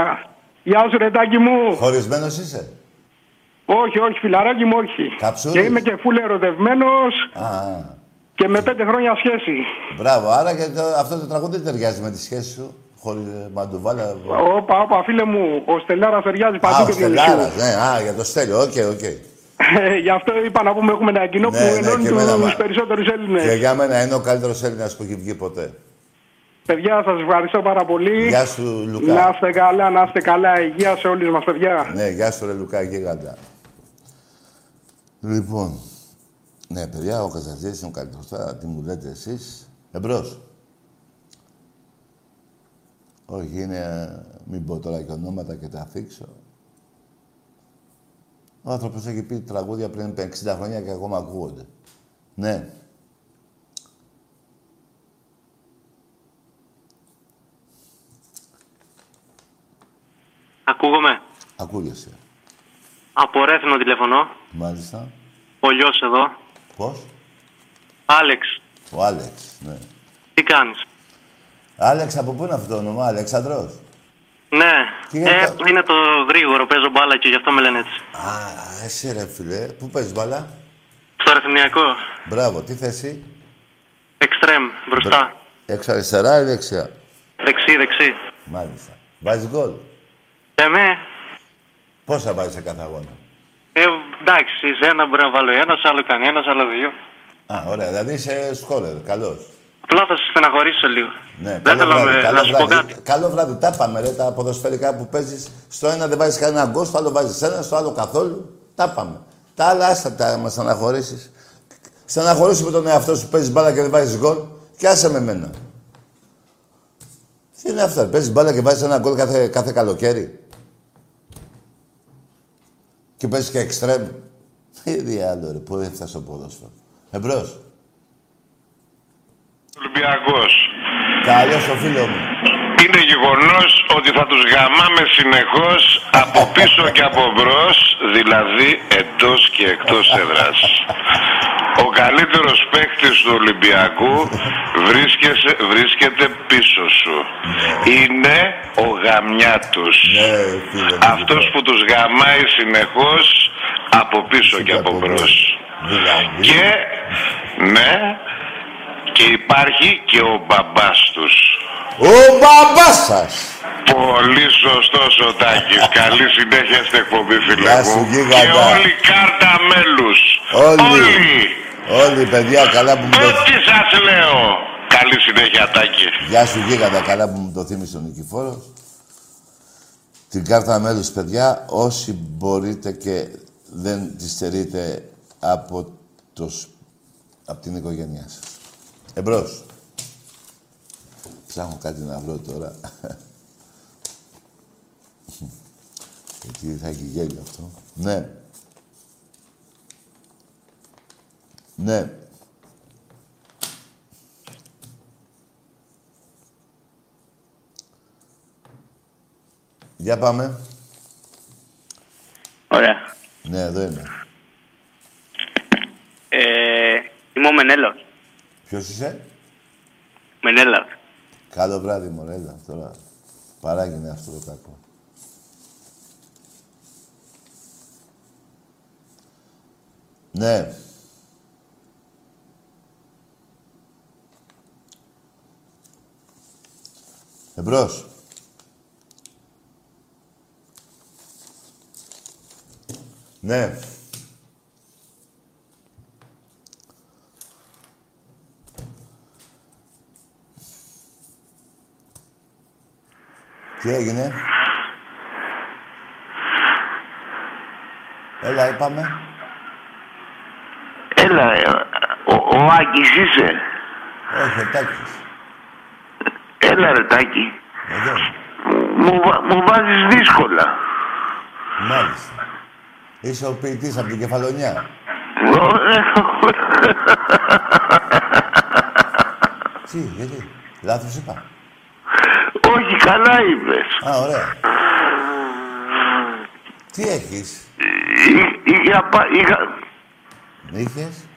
Speaker 6: Γεια σου ρετάκι μου
Speaker 1: Χωρισμένος είσαι;
Speaker 6: Όχι, όχι φιλαράκι μου όχι
Speaker 1: Καψούρης.
Speaker 6: Και είμαι και φούλε ερωτευμένος
Speaker 1: Α, α.
Speaker 6: και με πέντε χρόνια σχέση
Speaker 1: Μπράβο. Άρα και το- αυτό το τραγούδι δεν ταιριάζει με τη σχέση σου. Χωρίς ε, μαντουβάλα.
Speaker 6: Όπα, όπα, φίλε μου, ο Στελάρας ταιριάζει
Speaker 1: Α,
Speaker 6: παντού
Speaker 1: ο
Speaker 6: και
Speaker 1: Στελάρας. Ναι, α, για το Στέλιο. OK, OK.
Speaker 6: Ε, Γι' αυτό είπα να πούμε έχουμε ένα κοινό
Speaker 1: Ναι,
Speaker 6: που
Speaker 1: ναι,
Speaker 6: ενώνει
Speaker 1: και εμένα,
Speaker 6: του
Speaker 1: μα-
Speaker 6: περισσότερους
Speaker 1: Και
Speaker 6: Έλληνε.
Speaker 1: για μένα είναι ο καλύτερος Έλληνας που έχει βγει ποτέ.
Speaker 6: Παιδιά, σας ευχαριστώ πάρα πολύ.
Speaker 1: Γεια σου,
Speaker 6: Να
Speaker 1: Λουκά.
Speaker 6: είστε καλά, να είστε καλά. Υγεία σε όλους μας, παιδιά.
Speaker 1: Ναι, γεια σου, ρε Λουκά, γίγαντα. Λοιπόν, ναι, παιδιά, ο Καζαντζίδης είναι ο καλύτερος. Τώρα τι μου λέτε εσείς. Εμπρός. Όχι, είναι... ε, Μην πω τώρα και ονόματα και τα αφήξω. Ο άνθρωπος έχει πει τραγούδια πριν 60 χρόνια και ακόμα ακούγονται. Ναι.
Speaker 7: Ακούγομαι.
Speaker 1: Ακούγεσαι.
Speaker 7: Από Ρέθινο τηλεφωνώ.
Speaker 1: Μάλιστα.
Speaker 7: Ο Λιός εδώ.
Speaker 1: Πώς;
Speaker 7: Άλεξ,
Speaker 1: Ο Άλεξ, ναι.
Speaker 7: τι κάνεις;
Speaker 1: Άλεξ, από πού είναι αυτό το όνομα, Αλεξανδρός.
Speaker 7: Ναι,
Speaker 1: Τι
Speaker 7: ε,
Speaker 1: είναι το-
Speaker 7: είναι το γρήγορο, παίζω μπάλα και γι' αυτό με λένε έτσι.
Speaker 1: Α, εσύ ρε φίλε. Πού παίζεις μπάλα;
Speaker 7: Στο Ρεθινιακό,
Speaker 1: Μπράβο, τι θέση.
Speaker 7: εξτρέμ, μπροστά.
Speaker 1: Έξω αριστερά ή δεξιά;
Speaker 7: Δεξί, δεξί.
Speaker 1: Μάλιστα. Βάζεις γκολ;
Speaker 7: Και με,
Speaker 1: Πόσα βάζεις σε κάθε αγώνα;
Speaker 7: ε, εντάξει, σε ένα μπορεί να βάλω ένας, σε άλλο κανένας, σε άλλο δύο.
Speaker 1: Α, ωραία. Δηλαδή είσαι σκόρερ. Καλός.
Speaker 7: Απλά θα σε στεναχωρήσω λίγο.
Speaker 1: Ναι,
Speaker 7: Δεν
Speaker 1: καλό
Speaker 7: θέλω
Speaker 1: βράδυ,
Speaker 7: με-
Speaker 1: καλό
Speaker 7: να σου πω
Speaker 1: βράδυ.
Speaker 7: κάτι.
Speaker 1: Καλό βράδυ. Τα πάμε, ρε, τα ποδοσφαιρικά που παίζεις. Στο ένα δεν βάζεις κανένα γκολ, στο άλλο βάζεις ένα, στο άλλο καθόλου. Τα πάμε. Τα άλλα άστα τα μας στεναχωρήσεις. Στεναχωρήσουμε τον εαυτό σου που παίζεις μπάλα και δεν βάζεις γκολ και άσε με μένα. Τι είναι αυτό, ρε, παίζεις μπάλα και βάζεις ένα γκολ κάθε, κάθε καλοκαίρι. Και παίζεις και εξτρέμ. Τι άλλο ρε, πού έφτασε στο ποδόσφαιρο. Εμπρός.
Speaker 8: Ολυμπιακός.
Speaker 1: Καλώς ο φίλος μου.
Speaker 8: Είναι γεγονός ότι θα τους γαμάμε συνεχώς από πίσω και από μπρος, δηλαδή εντός και εκτός έδρας. Ο καλύτερος παίκτης του Ολυμπιακού βρίσκεσαι- βρίσκεται πίσω σου. Είναι ο γαμιάτος.
Speaker 1: Ναι, φίλε μου.
Speaker 8: Αυτός που τους γαμάει συνεχώς από πίσω και από μπρος.
Speaker 1: Δηλαδή.
Speaker 8: Και, ναι, και υπάρχει και ο μπαμπάς τους.
Speaker 1: Ο μπαμπάς σας.
Speaker 8: Πολύ σωστό ο Τάκης. *laughs* Καλή συνέχεια στην εκπομπή, φίλε
Speaker 1: Γεια σου,
Speaker 8: μου.
Speaker 1: γίγαντα.
Speaker 8: Και όλοι κάρτα μέλους.
Speaker 1: Όλοι. Όλοι, παιδιά, καλά που μου το...
Speaker 8: Ό,τι σας λέω. Καλή συνέχεια, Τάκη.
Speaker 1: Γεια σου, γίγαντα, καλά που μου το θύμισε ο Νικηφόρος. Την κάρτα μέλους, παιδιά, όσοι μπορείτε και δεν τη στερείτε από, το, σ- από την οικογένειά σας. Εμπρός. Ψάχνω κάτι να βρω τώρα. Γιατί θα έχει γέλιο αυτό. Ναι. Ναι. Για πάμε.
Speaker 9: Ωραία.
Speaker 1: Ναι, εδώ είμαι.
Speaker 9: Ε, είμαι ο Μενέλος.
Speaker 1: Ποιος είσαι;
Speaker 9: Μενέλος.
Speaker 1: Καλό βράδυ, μωρέλα. Τώρα παράγινε αυτό το κακό. Ναι. Εμπρός. Ναι. Τι έγινε; Έλα, είπαμε.
Speaker 10: Έλα, ε, ο, ο Άκης είσαι;
Speaker 1: Όχι, ο Τάκης.
Speaker 10: Έλα ρε Τάκη.
Speaker 1: Εδώ.
Speaker 10: Μου, βα- μου βάζεις δύσκολα.
Speaker 1: Μάλιστα. Είσαι ο ποιητής από την Κεφαλονιά. *laughs* Τι, γιατί; Λάθος είπα.
Speaker 10: Όχι, καλά είπες.
Speaker 1: Α, ωραία. Τι έχεις;
Speaker 10: Εί- Είχα, πα- είχα,
Speaker 1: Είχες;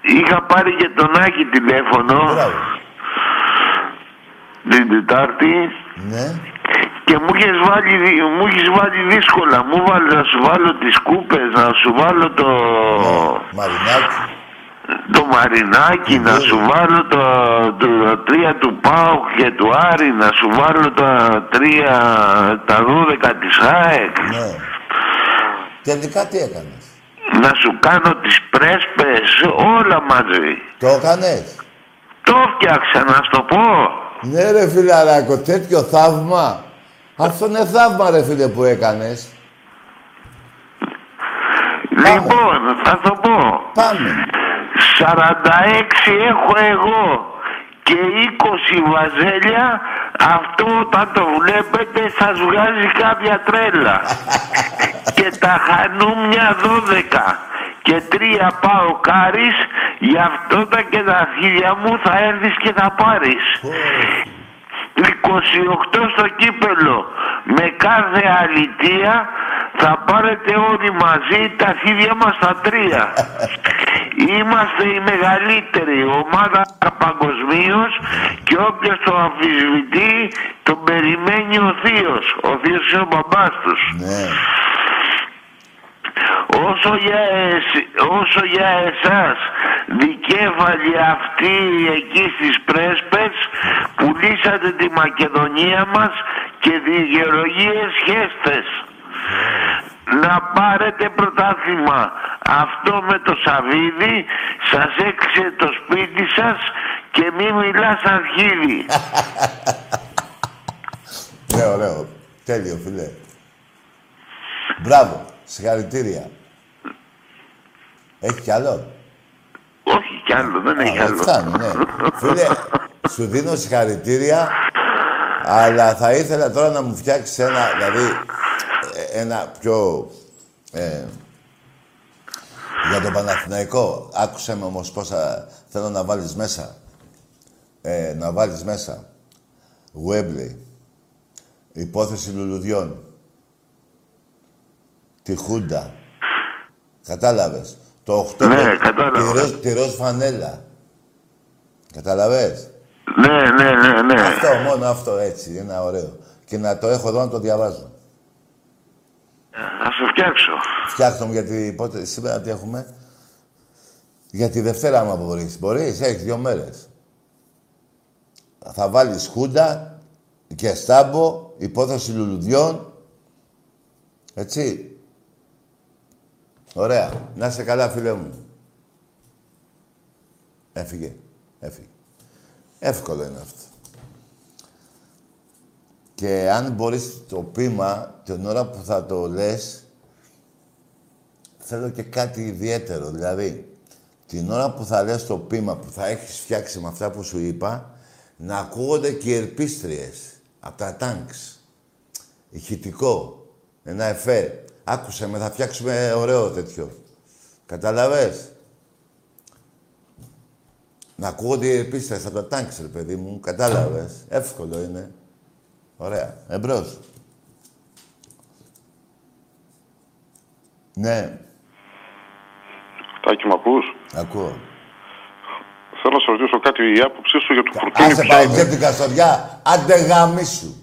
Speaker 10: είχα πάρει και τον Άκη τηλέφωνο
Speaker 1: Μπράβο.
Speaker 10: την Τετάρτη
Speaker 1: Ναι.
Speaker 10: και μου είχες βάλει, δι- μου είχες βάλει δύσκολα. Μου βάλει να σου βάλω τις κούπες, να σου βάλω το,
Speaker 1: Μαρινάκι.
Speaker 10: Το μαρινάκι, να σου βάλω το, το, τρία του Πάουκ και του Άρη, να σου βάλω τα τρία, τα δώδεκα της ΑΕΚ.
Speaker 1: Ναι. Τελικά τι έκανες;
Speaker 10: Να σου κάνω τις πρέσπες, όλα μαζί.
Speaker 1: Το έκανες;
Speaker 10: Το φτιάξα, να σου το πω.
Speaker 1: Ναι ρε φιλαράκο, τέτοιο θαύμα. Αυτό είναι θαύμα ρε φίλε που έκανες.
Speaker 10: Λοιπόν, θα το πω.
Speaker 1: Πάμε.
Speaker 10: 46 έχω εγώ και 20 βαζέλια, αυτό όταν το βλέπετε σας βγάζει κάποια τρέλα. *laughs* και τα χανούμια 12 και τρία πάω κάρις, γι' αυτό τα και τα αρχίδια μου θα έρθεις και θα πάρεις. 28 στο κύπελο με κάθε αλητία θα πάρετε όλοι μαζί τα αρχίδια μας τα τρία. *laughs* Είμαστε η μεγαλύτερη ομάδα παγκοσμίως και όποιος το αμφισβητεί τον περιμένει ο Θείος. Ο Θείος είναι ο μπαμπάς τους. Όσο για, εσ- όσο για εσάς δικέφαλοι αυτοί εκεί στις πρέσπες πουλήσατε τη Μακεδονία μας και δικαιολογίες χέστες να πάρετε πρωτάθλημα αυτό με το Σαβίδι σας έξε το σπίτι σας και μη μιλάς αρχίδι *laughs*
Speaker 1: Ναι, ωραίο. Τέλειο, φίλε. Μπράβο. Συγχαρητήρια. Έχει κι άλλο;
Speaker 10: όχι κι άλλο δεν έχει
Speaker 1: Α,
Speaker 10: άλλο
Speaker 1: φτάνει, ναι. Φίλε, σου δίνω συγχαρητήρια, αλλά θα ήθελα τώρα να μου φτιάξεις ένα, δηλαδή, ε, ένα πιο... Ε, για τον Παναθηναϊκό. Άκουσε με όμως πόσα θέλω να βάλεις μέσα. Ε, να βάλεις μέσα. Γουέμπλεϊ. Υπόθεση λουλουδιών. Τη Χούντα. Κατάλαβες. Το 8
Speaker 10: Ναι, κατάλαβα.
Speaker 1: Τη, ροζ, τη ροζ φανέλα. Καταλαβες.
Speaker 10: ναι ναι ναι ναι
Speaker 1: Αυτό, μόνο αυτό έτσι. Ένα ωραίο. Και να το έχω εδώ να το διαβάζω.
Speaker 10: θα σου φτιάξω
Speaker 1: Φτιάξτε μου γιατί πότε, σήμερα τι έχουμε; Για τη Δευτέρα, άμα μπορείς. Μπορείς, έχεις δύο μέρες. Θα βάλεις Χούντα και Στάμπο, υπόθεση λουλουδιών. Έτσι. Ωραία. Να είσαι καλά, φίλε μου. Έφυγε. Έφυγε. Εύκολο είναι αυτό. Και αν μπορείς το πείμα, την ώρα που θα το λες, θέλω και κάτι ιδιαίτερο. Δηλαδή, την ώρα που θα λες το πείμα που θα έχεις φτιάξει με αυτά που σου είπα, να ακούγονται και οι ερπίστριες από τα τάγκς. Ηχητικό. Ένα εφέ. Άκουσε με, θα φτιάξουμε ωραίο τέτοιο. Καταλαβες. Να ακούγονται οι ερπίστριες από τα τάγκς, ρε παιδί μου. Κατάλαβες; Εύκολο είναι. Ωραία. Εμπρός. Ναι,
Speaker 11: Τάκη, μ' ακούς;
Speaker 1: ακούω.
Speaker 11: Θέλω να σε ρωτήσω κάτι η άποψή σου για το φουρτούνι
Speaker 1: Άσε
Speaker 11: ποια
Speaker 1: πάω
Speaker 11: είναι.
Speaker 1: την καστοριά. Άντε γαμίσου.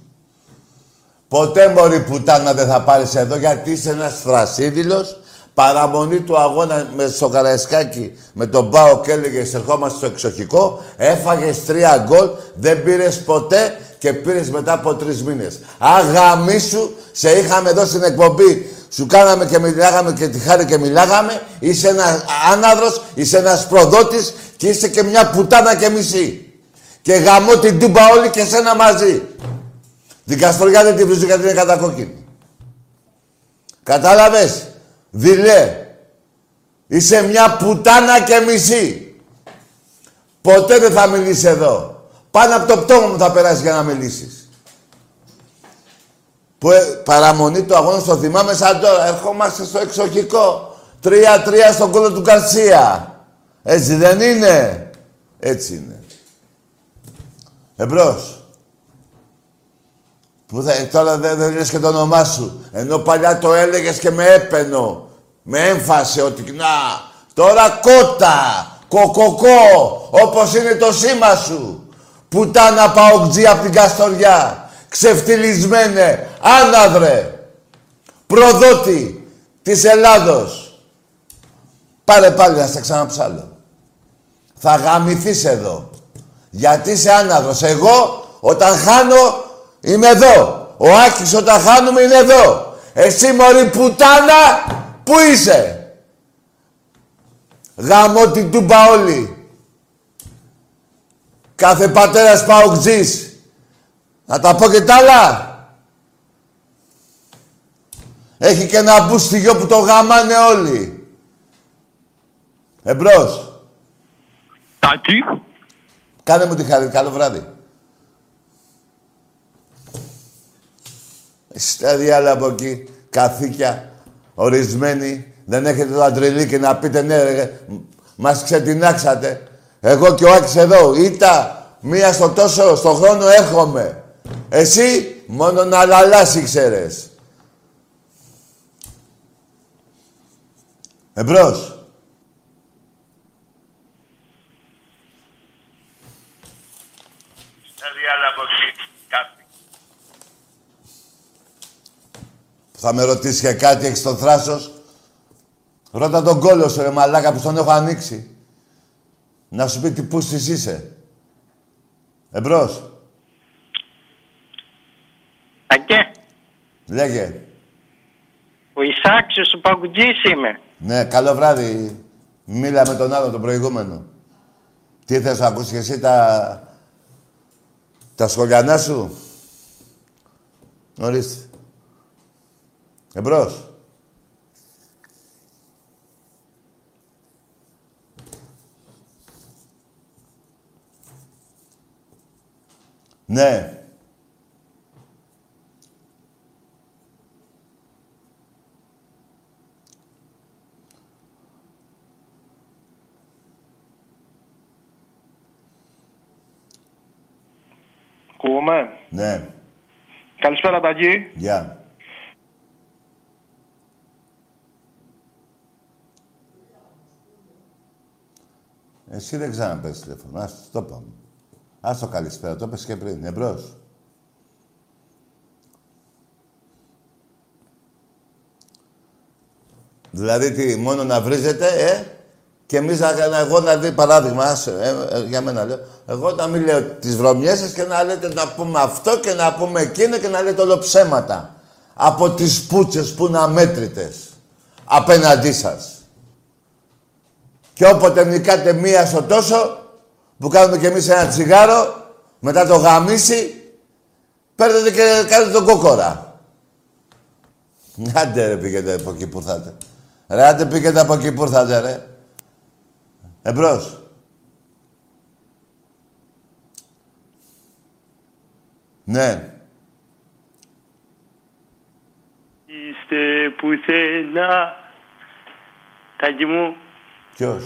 Speaker 1: Ποτέ μωρή πουτάνα δεν θα πάρεις εδώ γιατί είσαι ένας θρασίδηλος. Παραμονή του αγώνα με στο Καραϊσκάκι με τον Πάο και έλεγε ερχόμαστε στο εξοχικό. Έφαγες τρία γκολ, δεν πήρες ποτέ και πήρες μετά από τρεις μήνες. Αγαμίσου, σε είχαμε εδώ στην εκπομπή. Σου κάναμε και μιλάγαμε και τη χάρη και μιλάγαμε. Είσαι ένα άναδρος, είσαι ένας προδότης και είσαι και μια πουτάνα και μισή. Και γαμώ την τούμπα όλοι και σένα μαζί. Την Καστοριά δεν την βρίζω γιατί είναι κατακόκκινη. Κατάλαβες; Δειλέ. Είσαι μια πουτάνα και μισή. Ποτέ δεν θα μιλήσεις εδώ. Πάνω από το πτώμα μου θα περάσεις για να μιλήσεις. Που ε, παραμονή του αγώνα στο θυμάμαι σαν τώρα. Ερχόμαστε στο εξοχικό. Τρία-τρία στον κόλλο του Καρσία. Έτσι δεν είναι; Έτσι είναι. Εμπρός. Που θα, τώρα δεν δε λες και το όνομά σου. Ενώ παλιά το έλεγες και με έπαινο. Με έμφαση ότι να. Τώρα κότα. Κοκοκό. Όπως είναι το σήμα σου. Πουτάνα παοκτζή απ' την Καστοριά. Ξεφτυλισμένε. Άναδρε. Προδότη της Ελλάδος. Πάρε πάλι να σε ξαναψάλω. Θα γαμηθείς εδώ. Γιατί είσαι άναδρος. Εγώ όταν χάνω είμαι εδώ. Ο Άκης όταν χάνουμε είναι εδώ. Εσύ μωρή πουτάνα, πού είσαι; Γαμώ την τούμπα όλη. Κάθε πατέρας παοκτζής. Να τα πω και τα άλλα. Έχει και ένα μπουστιγιο που το γαμάνε όλοι. Εμπρός.
Speaker 12: Τάκη.
Speaker 1: Κάνε μου τη χάρη. Καλό βράδυ. Είστε άλλα από εκεί. Καθήκια. Ορισμένοι. Δεν έχετε το αντρελίκι να πείτε ναι ρε. Μας ξετινάξατε. Εγώ και ο Άκης εδώ. Ήτα. Μία στο τόσο. Στο χρόνο έρχομαι. Εσύ μόνο να λαλάσει ξέρες. Εμπρός. Θα με ρωτήσεις και κάτι, έχεις το θράσος; Ρώτα τον κόλλο σου, ρε μαλάκα, που τον έχω ανοίξει. Να σου πει τι πούστης είσαι. Εμπρός.
Speaker 5: Ακέ,
Speaker 1: Λέγε.
Speaker 5: ο Ισάξιος ο Παγκουτζής είμαι.
Speaker 1: Ναι, καλό βράδυ. Μίλα με τον άλλο, τον προηγούμενο. Τι θες να ακούσεις και εσύ τα... τα σχολιανά σου; Ορίστε. Εμπρός. Ναι.
Speaker 6: Ακούγομαι;
Speaker 1: Ναι.
Speaker 6: Καλησπέρα, Τακί.
Speaker 1: Γεια. Εσύ δεν ξαναπες τηλέφωνο. Ας το πάμε. Ας το καλησπέρα. Το πες και πριν. Εμπρός. Δηλαδή τι, μόνο να βρίζετε, ε, και εμείς να, να, εγώ να δει παράδειγμα, άσε, ε, ε, για μένα λέω, εγώ να μην λέω τις βρωμιές σας και να λέτε να πούμε αυτό και να πούμε εκείνο και να λέτε όλο ψέματα. Από τις πούτσες που είναι αμέτρητες απέναντί σας. Και όποτε νικάτε μία στο τόσο, που κάνουμε κι εμείς ένα τσιγάρο, μετά το γαμίσι, παίρνετε και κάνετε τον κόκορα. *laughs* Άντε ρε πήγαινε από εκεί που ήρθατε. Ρε άντε πήγαινε από εκεί που ήρθατε ρε. Εμπρός. Ναι.
Speaker 12: Είστε πουθενά. Τάκη μου,
Speaker 1: Ποιος;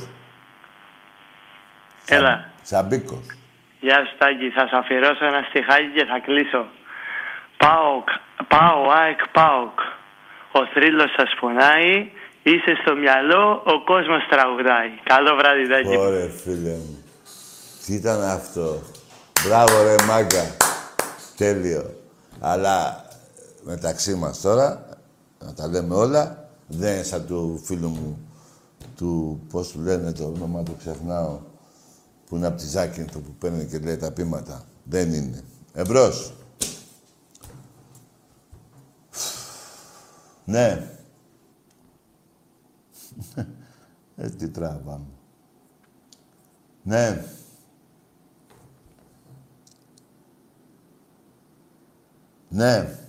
Speaker 12: έλα.
Speaker 1: Σαμπίκος.
Speaker 12: Γεια σου Τάκη, θα σου αφιερώσω ένα στιχάκι και θα κλείσω. Πάοκ, πάω, ΑΕΚ, πάοκ. Ο θρύλος σας πονάει, είσαι στο μυαλό, ο κόσμος τραγουδάει. Καλό βράδυ Τάκη. μου.
Speaker 1: Ωραία, φίλε μου. Τι ήταν αυτό; Μπράβο, ρε μάγκα. Τέλειο. Αλλά μεταξύ μας τώρα, να τα λέμε όλα, δεν είναι σαν του φίλου μου, του, πώς του λένε το όνομα του ξεχνάω, που είναι από τη Ζάκυνθο που παίρνει και λέει τα πείματα. Δεν είναι. Εμπρός. Ναι. *laughs* Ε, τι τράβαμε. Ναι. Ναι.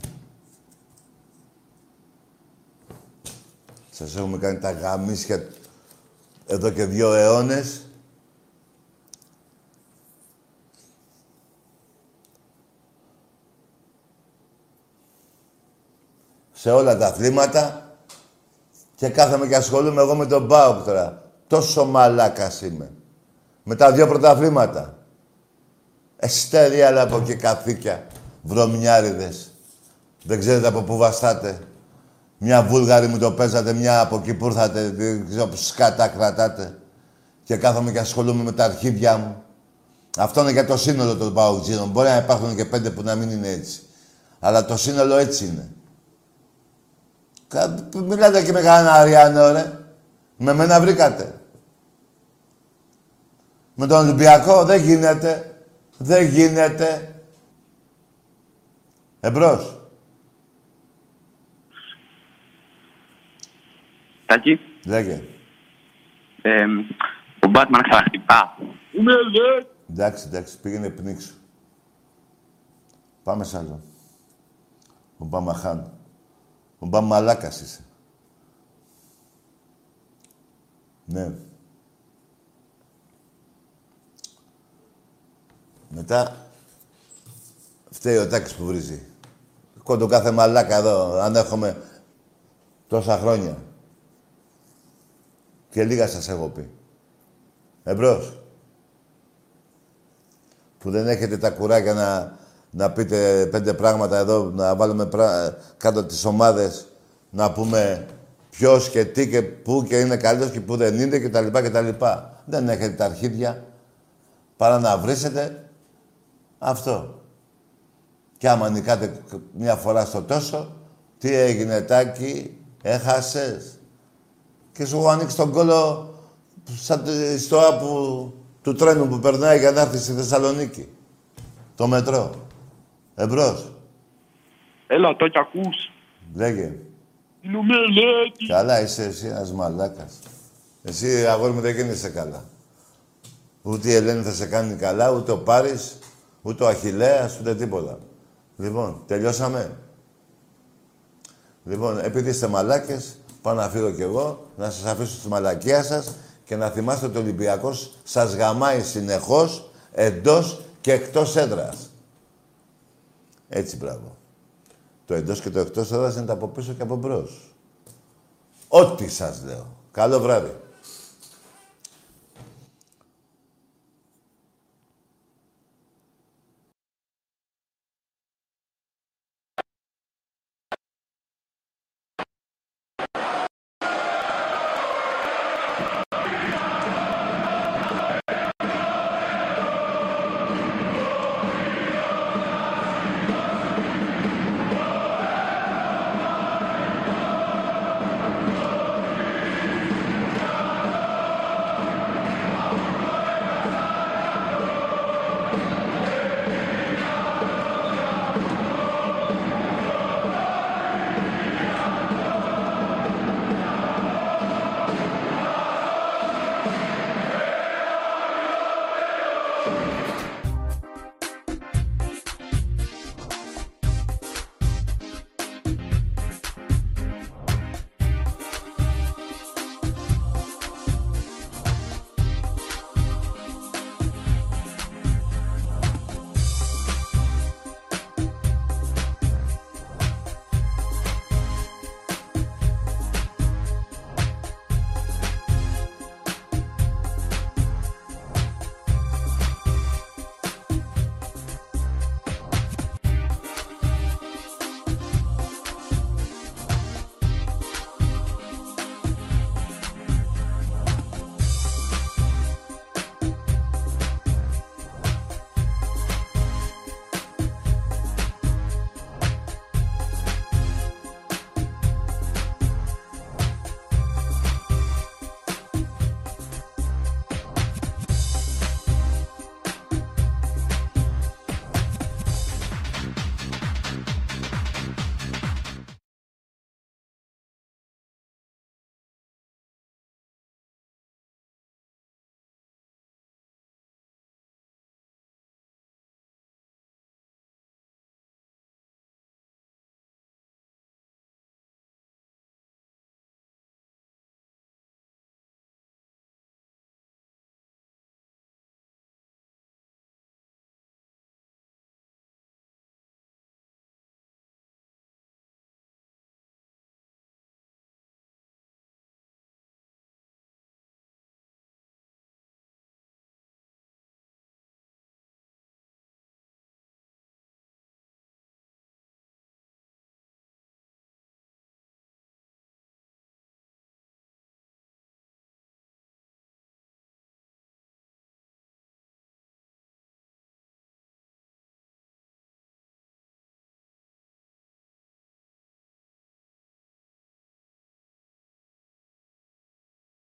Speaker 1: Σας έχουμε κάνει τα γαμίσια εδώ και δύο αιώνες. Σε όλα τα αθλήματα και κάθομαι και ασχολούμαι εγώ με τον ΠΑΟΚ τώρα. Τόσο μαλάκας είμαι. Με τα δύο πρωταθλήματα. Εστέρια, αλλά από και καθήκια. Βρωμιάριδες. Δεν ξέρετε από πού βαστάτε. Μια Βούλγαρη μου το παίζατε, μια από εκεί που ήρθατε, δεν ξέρω που σκάτα κρατάτε. Και κάθομαι και ασχολούμαι με τα αρχίδια μου. Αυτό είναι για το σύνολο των παουτζίνων. Μπορεί να υπάρχουν και πέντε που να μην είναι έτσι. Αλλά το σύνολο έτσι είναι. Κα- Μιλάτε και με κανένα Αριάνο, ρε. Με μένα βρήκατε. Με τον Ολυμπιακό δεν γίνεται. Δεν γίνεται. Εμπρός.
Speaker 4: Τάκη,
Speaker 1: Λέγε.
Speaker 4: ε, ο Μπάτμαν ξαναχτυπά.
Speaker 1: Εντάξει, εντάξει, πήγαινε πνίξου. Πάμε σ' άλλο. Ο Μπαμαχάν. Ο Μπαμαλάκας είσαι. Ναι. Μετά φταίει ο Τάκης που βρίζει. Κόντο κάθε μαλάκα εδώ, αν έχουμε τόσα χρόνια. Και λίγα σας έχω πει. Εμπρός. Που δεν έχετε τα κουράκια να, να πείτε πέντε πράγματα εδώ, να βάλουμε πρά... κάτω τις ομάδες, να πούμε ποιος και τι και πού και είναι καλύτερος και πού δεν είναι κτλ. κτλ. Δεν έχετε τα αρχίδια παρά να βρίσετε αυτό. Και άμα νικάτε μια φορά στο τόσο, τι έγινε τάκι, έχασες. Και σου έχω ανοίξει τον κόλο σαν τη στοά που, του τρένου που περνάει για να έρθει στη Θεσσαλονίκη. Το μετρό. Εμπρός.
Speaker 6: Έλα, το κι ακούς.
Speaker 1: Λέγε.
Speaker 6: Νομελέτη.
Speaker 1: Καλά είσαι εσύ ένας μαλάκας. Εσύ αγόρι μου δεν γίνεσαι καλά. Ούτε η Ελένη θα σε κάνει καλά, ούτε ο Πάρης, ούτε ο Αχιλέας, ούτε τίποτα. Λοιπόν, τελειώσαμε. Λοιπόν, επειδή είστε μαλάκες, πάω να φύγω κι εγώ, να σας αφήσω στη μαλακία σας και να θυμάστε ότι ο Ολυμπιακός σας γαμάει συνεχώς εντός και εκτός έδρας. Έτσι, μπράβο. Το εντός και το εκτός έδρας είναι τα από πίσω και από μπρος. Ό,τι σας λέω. Καλό βράδυ.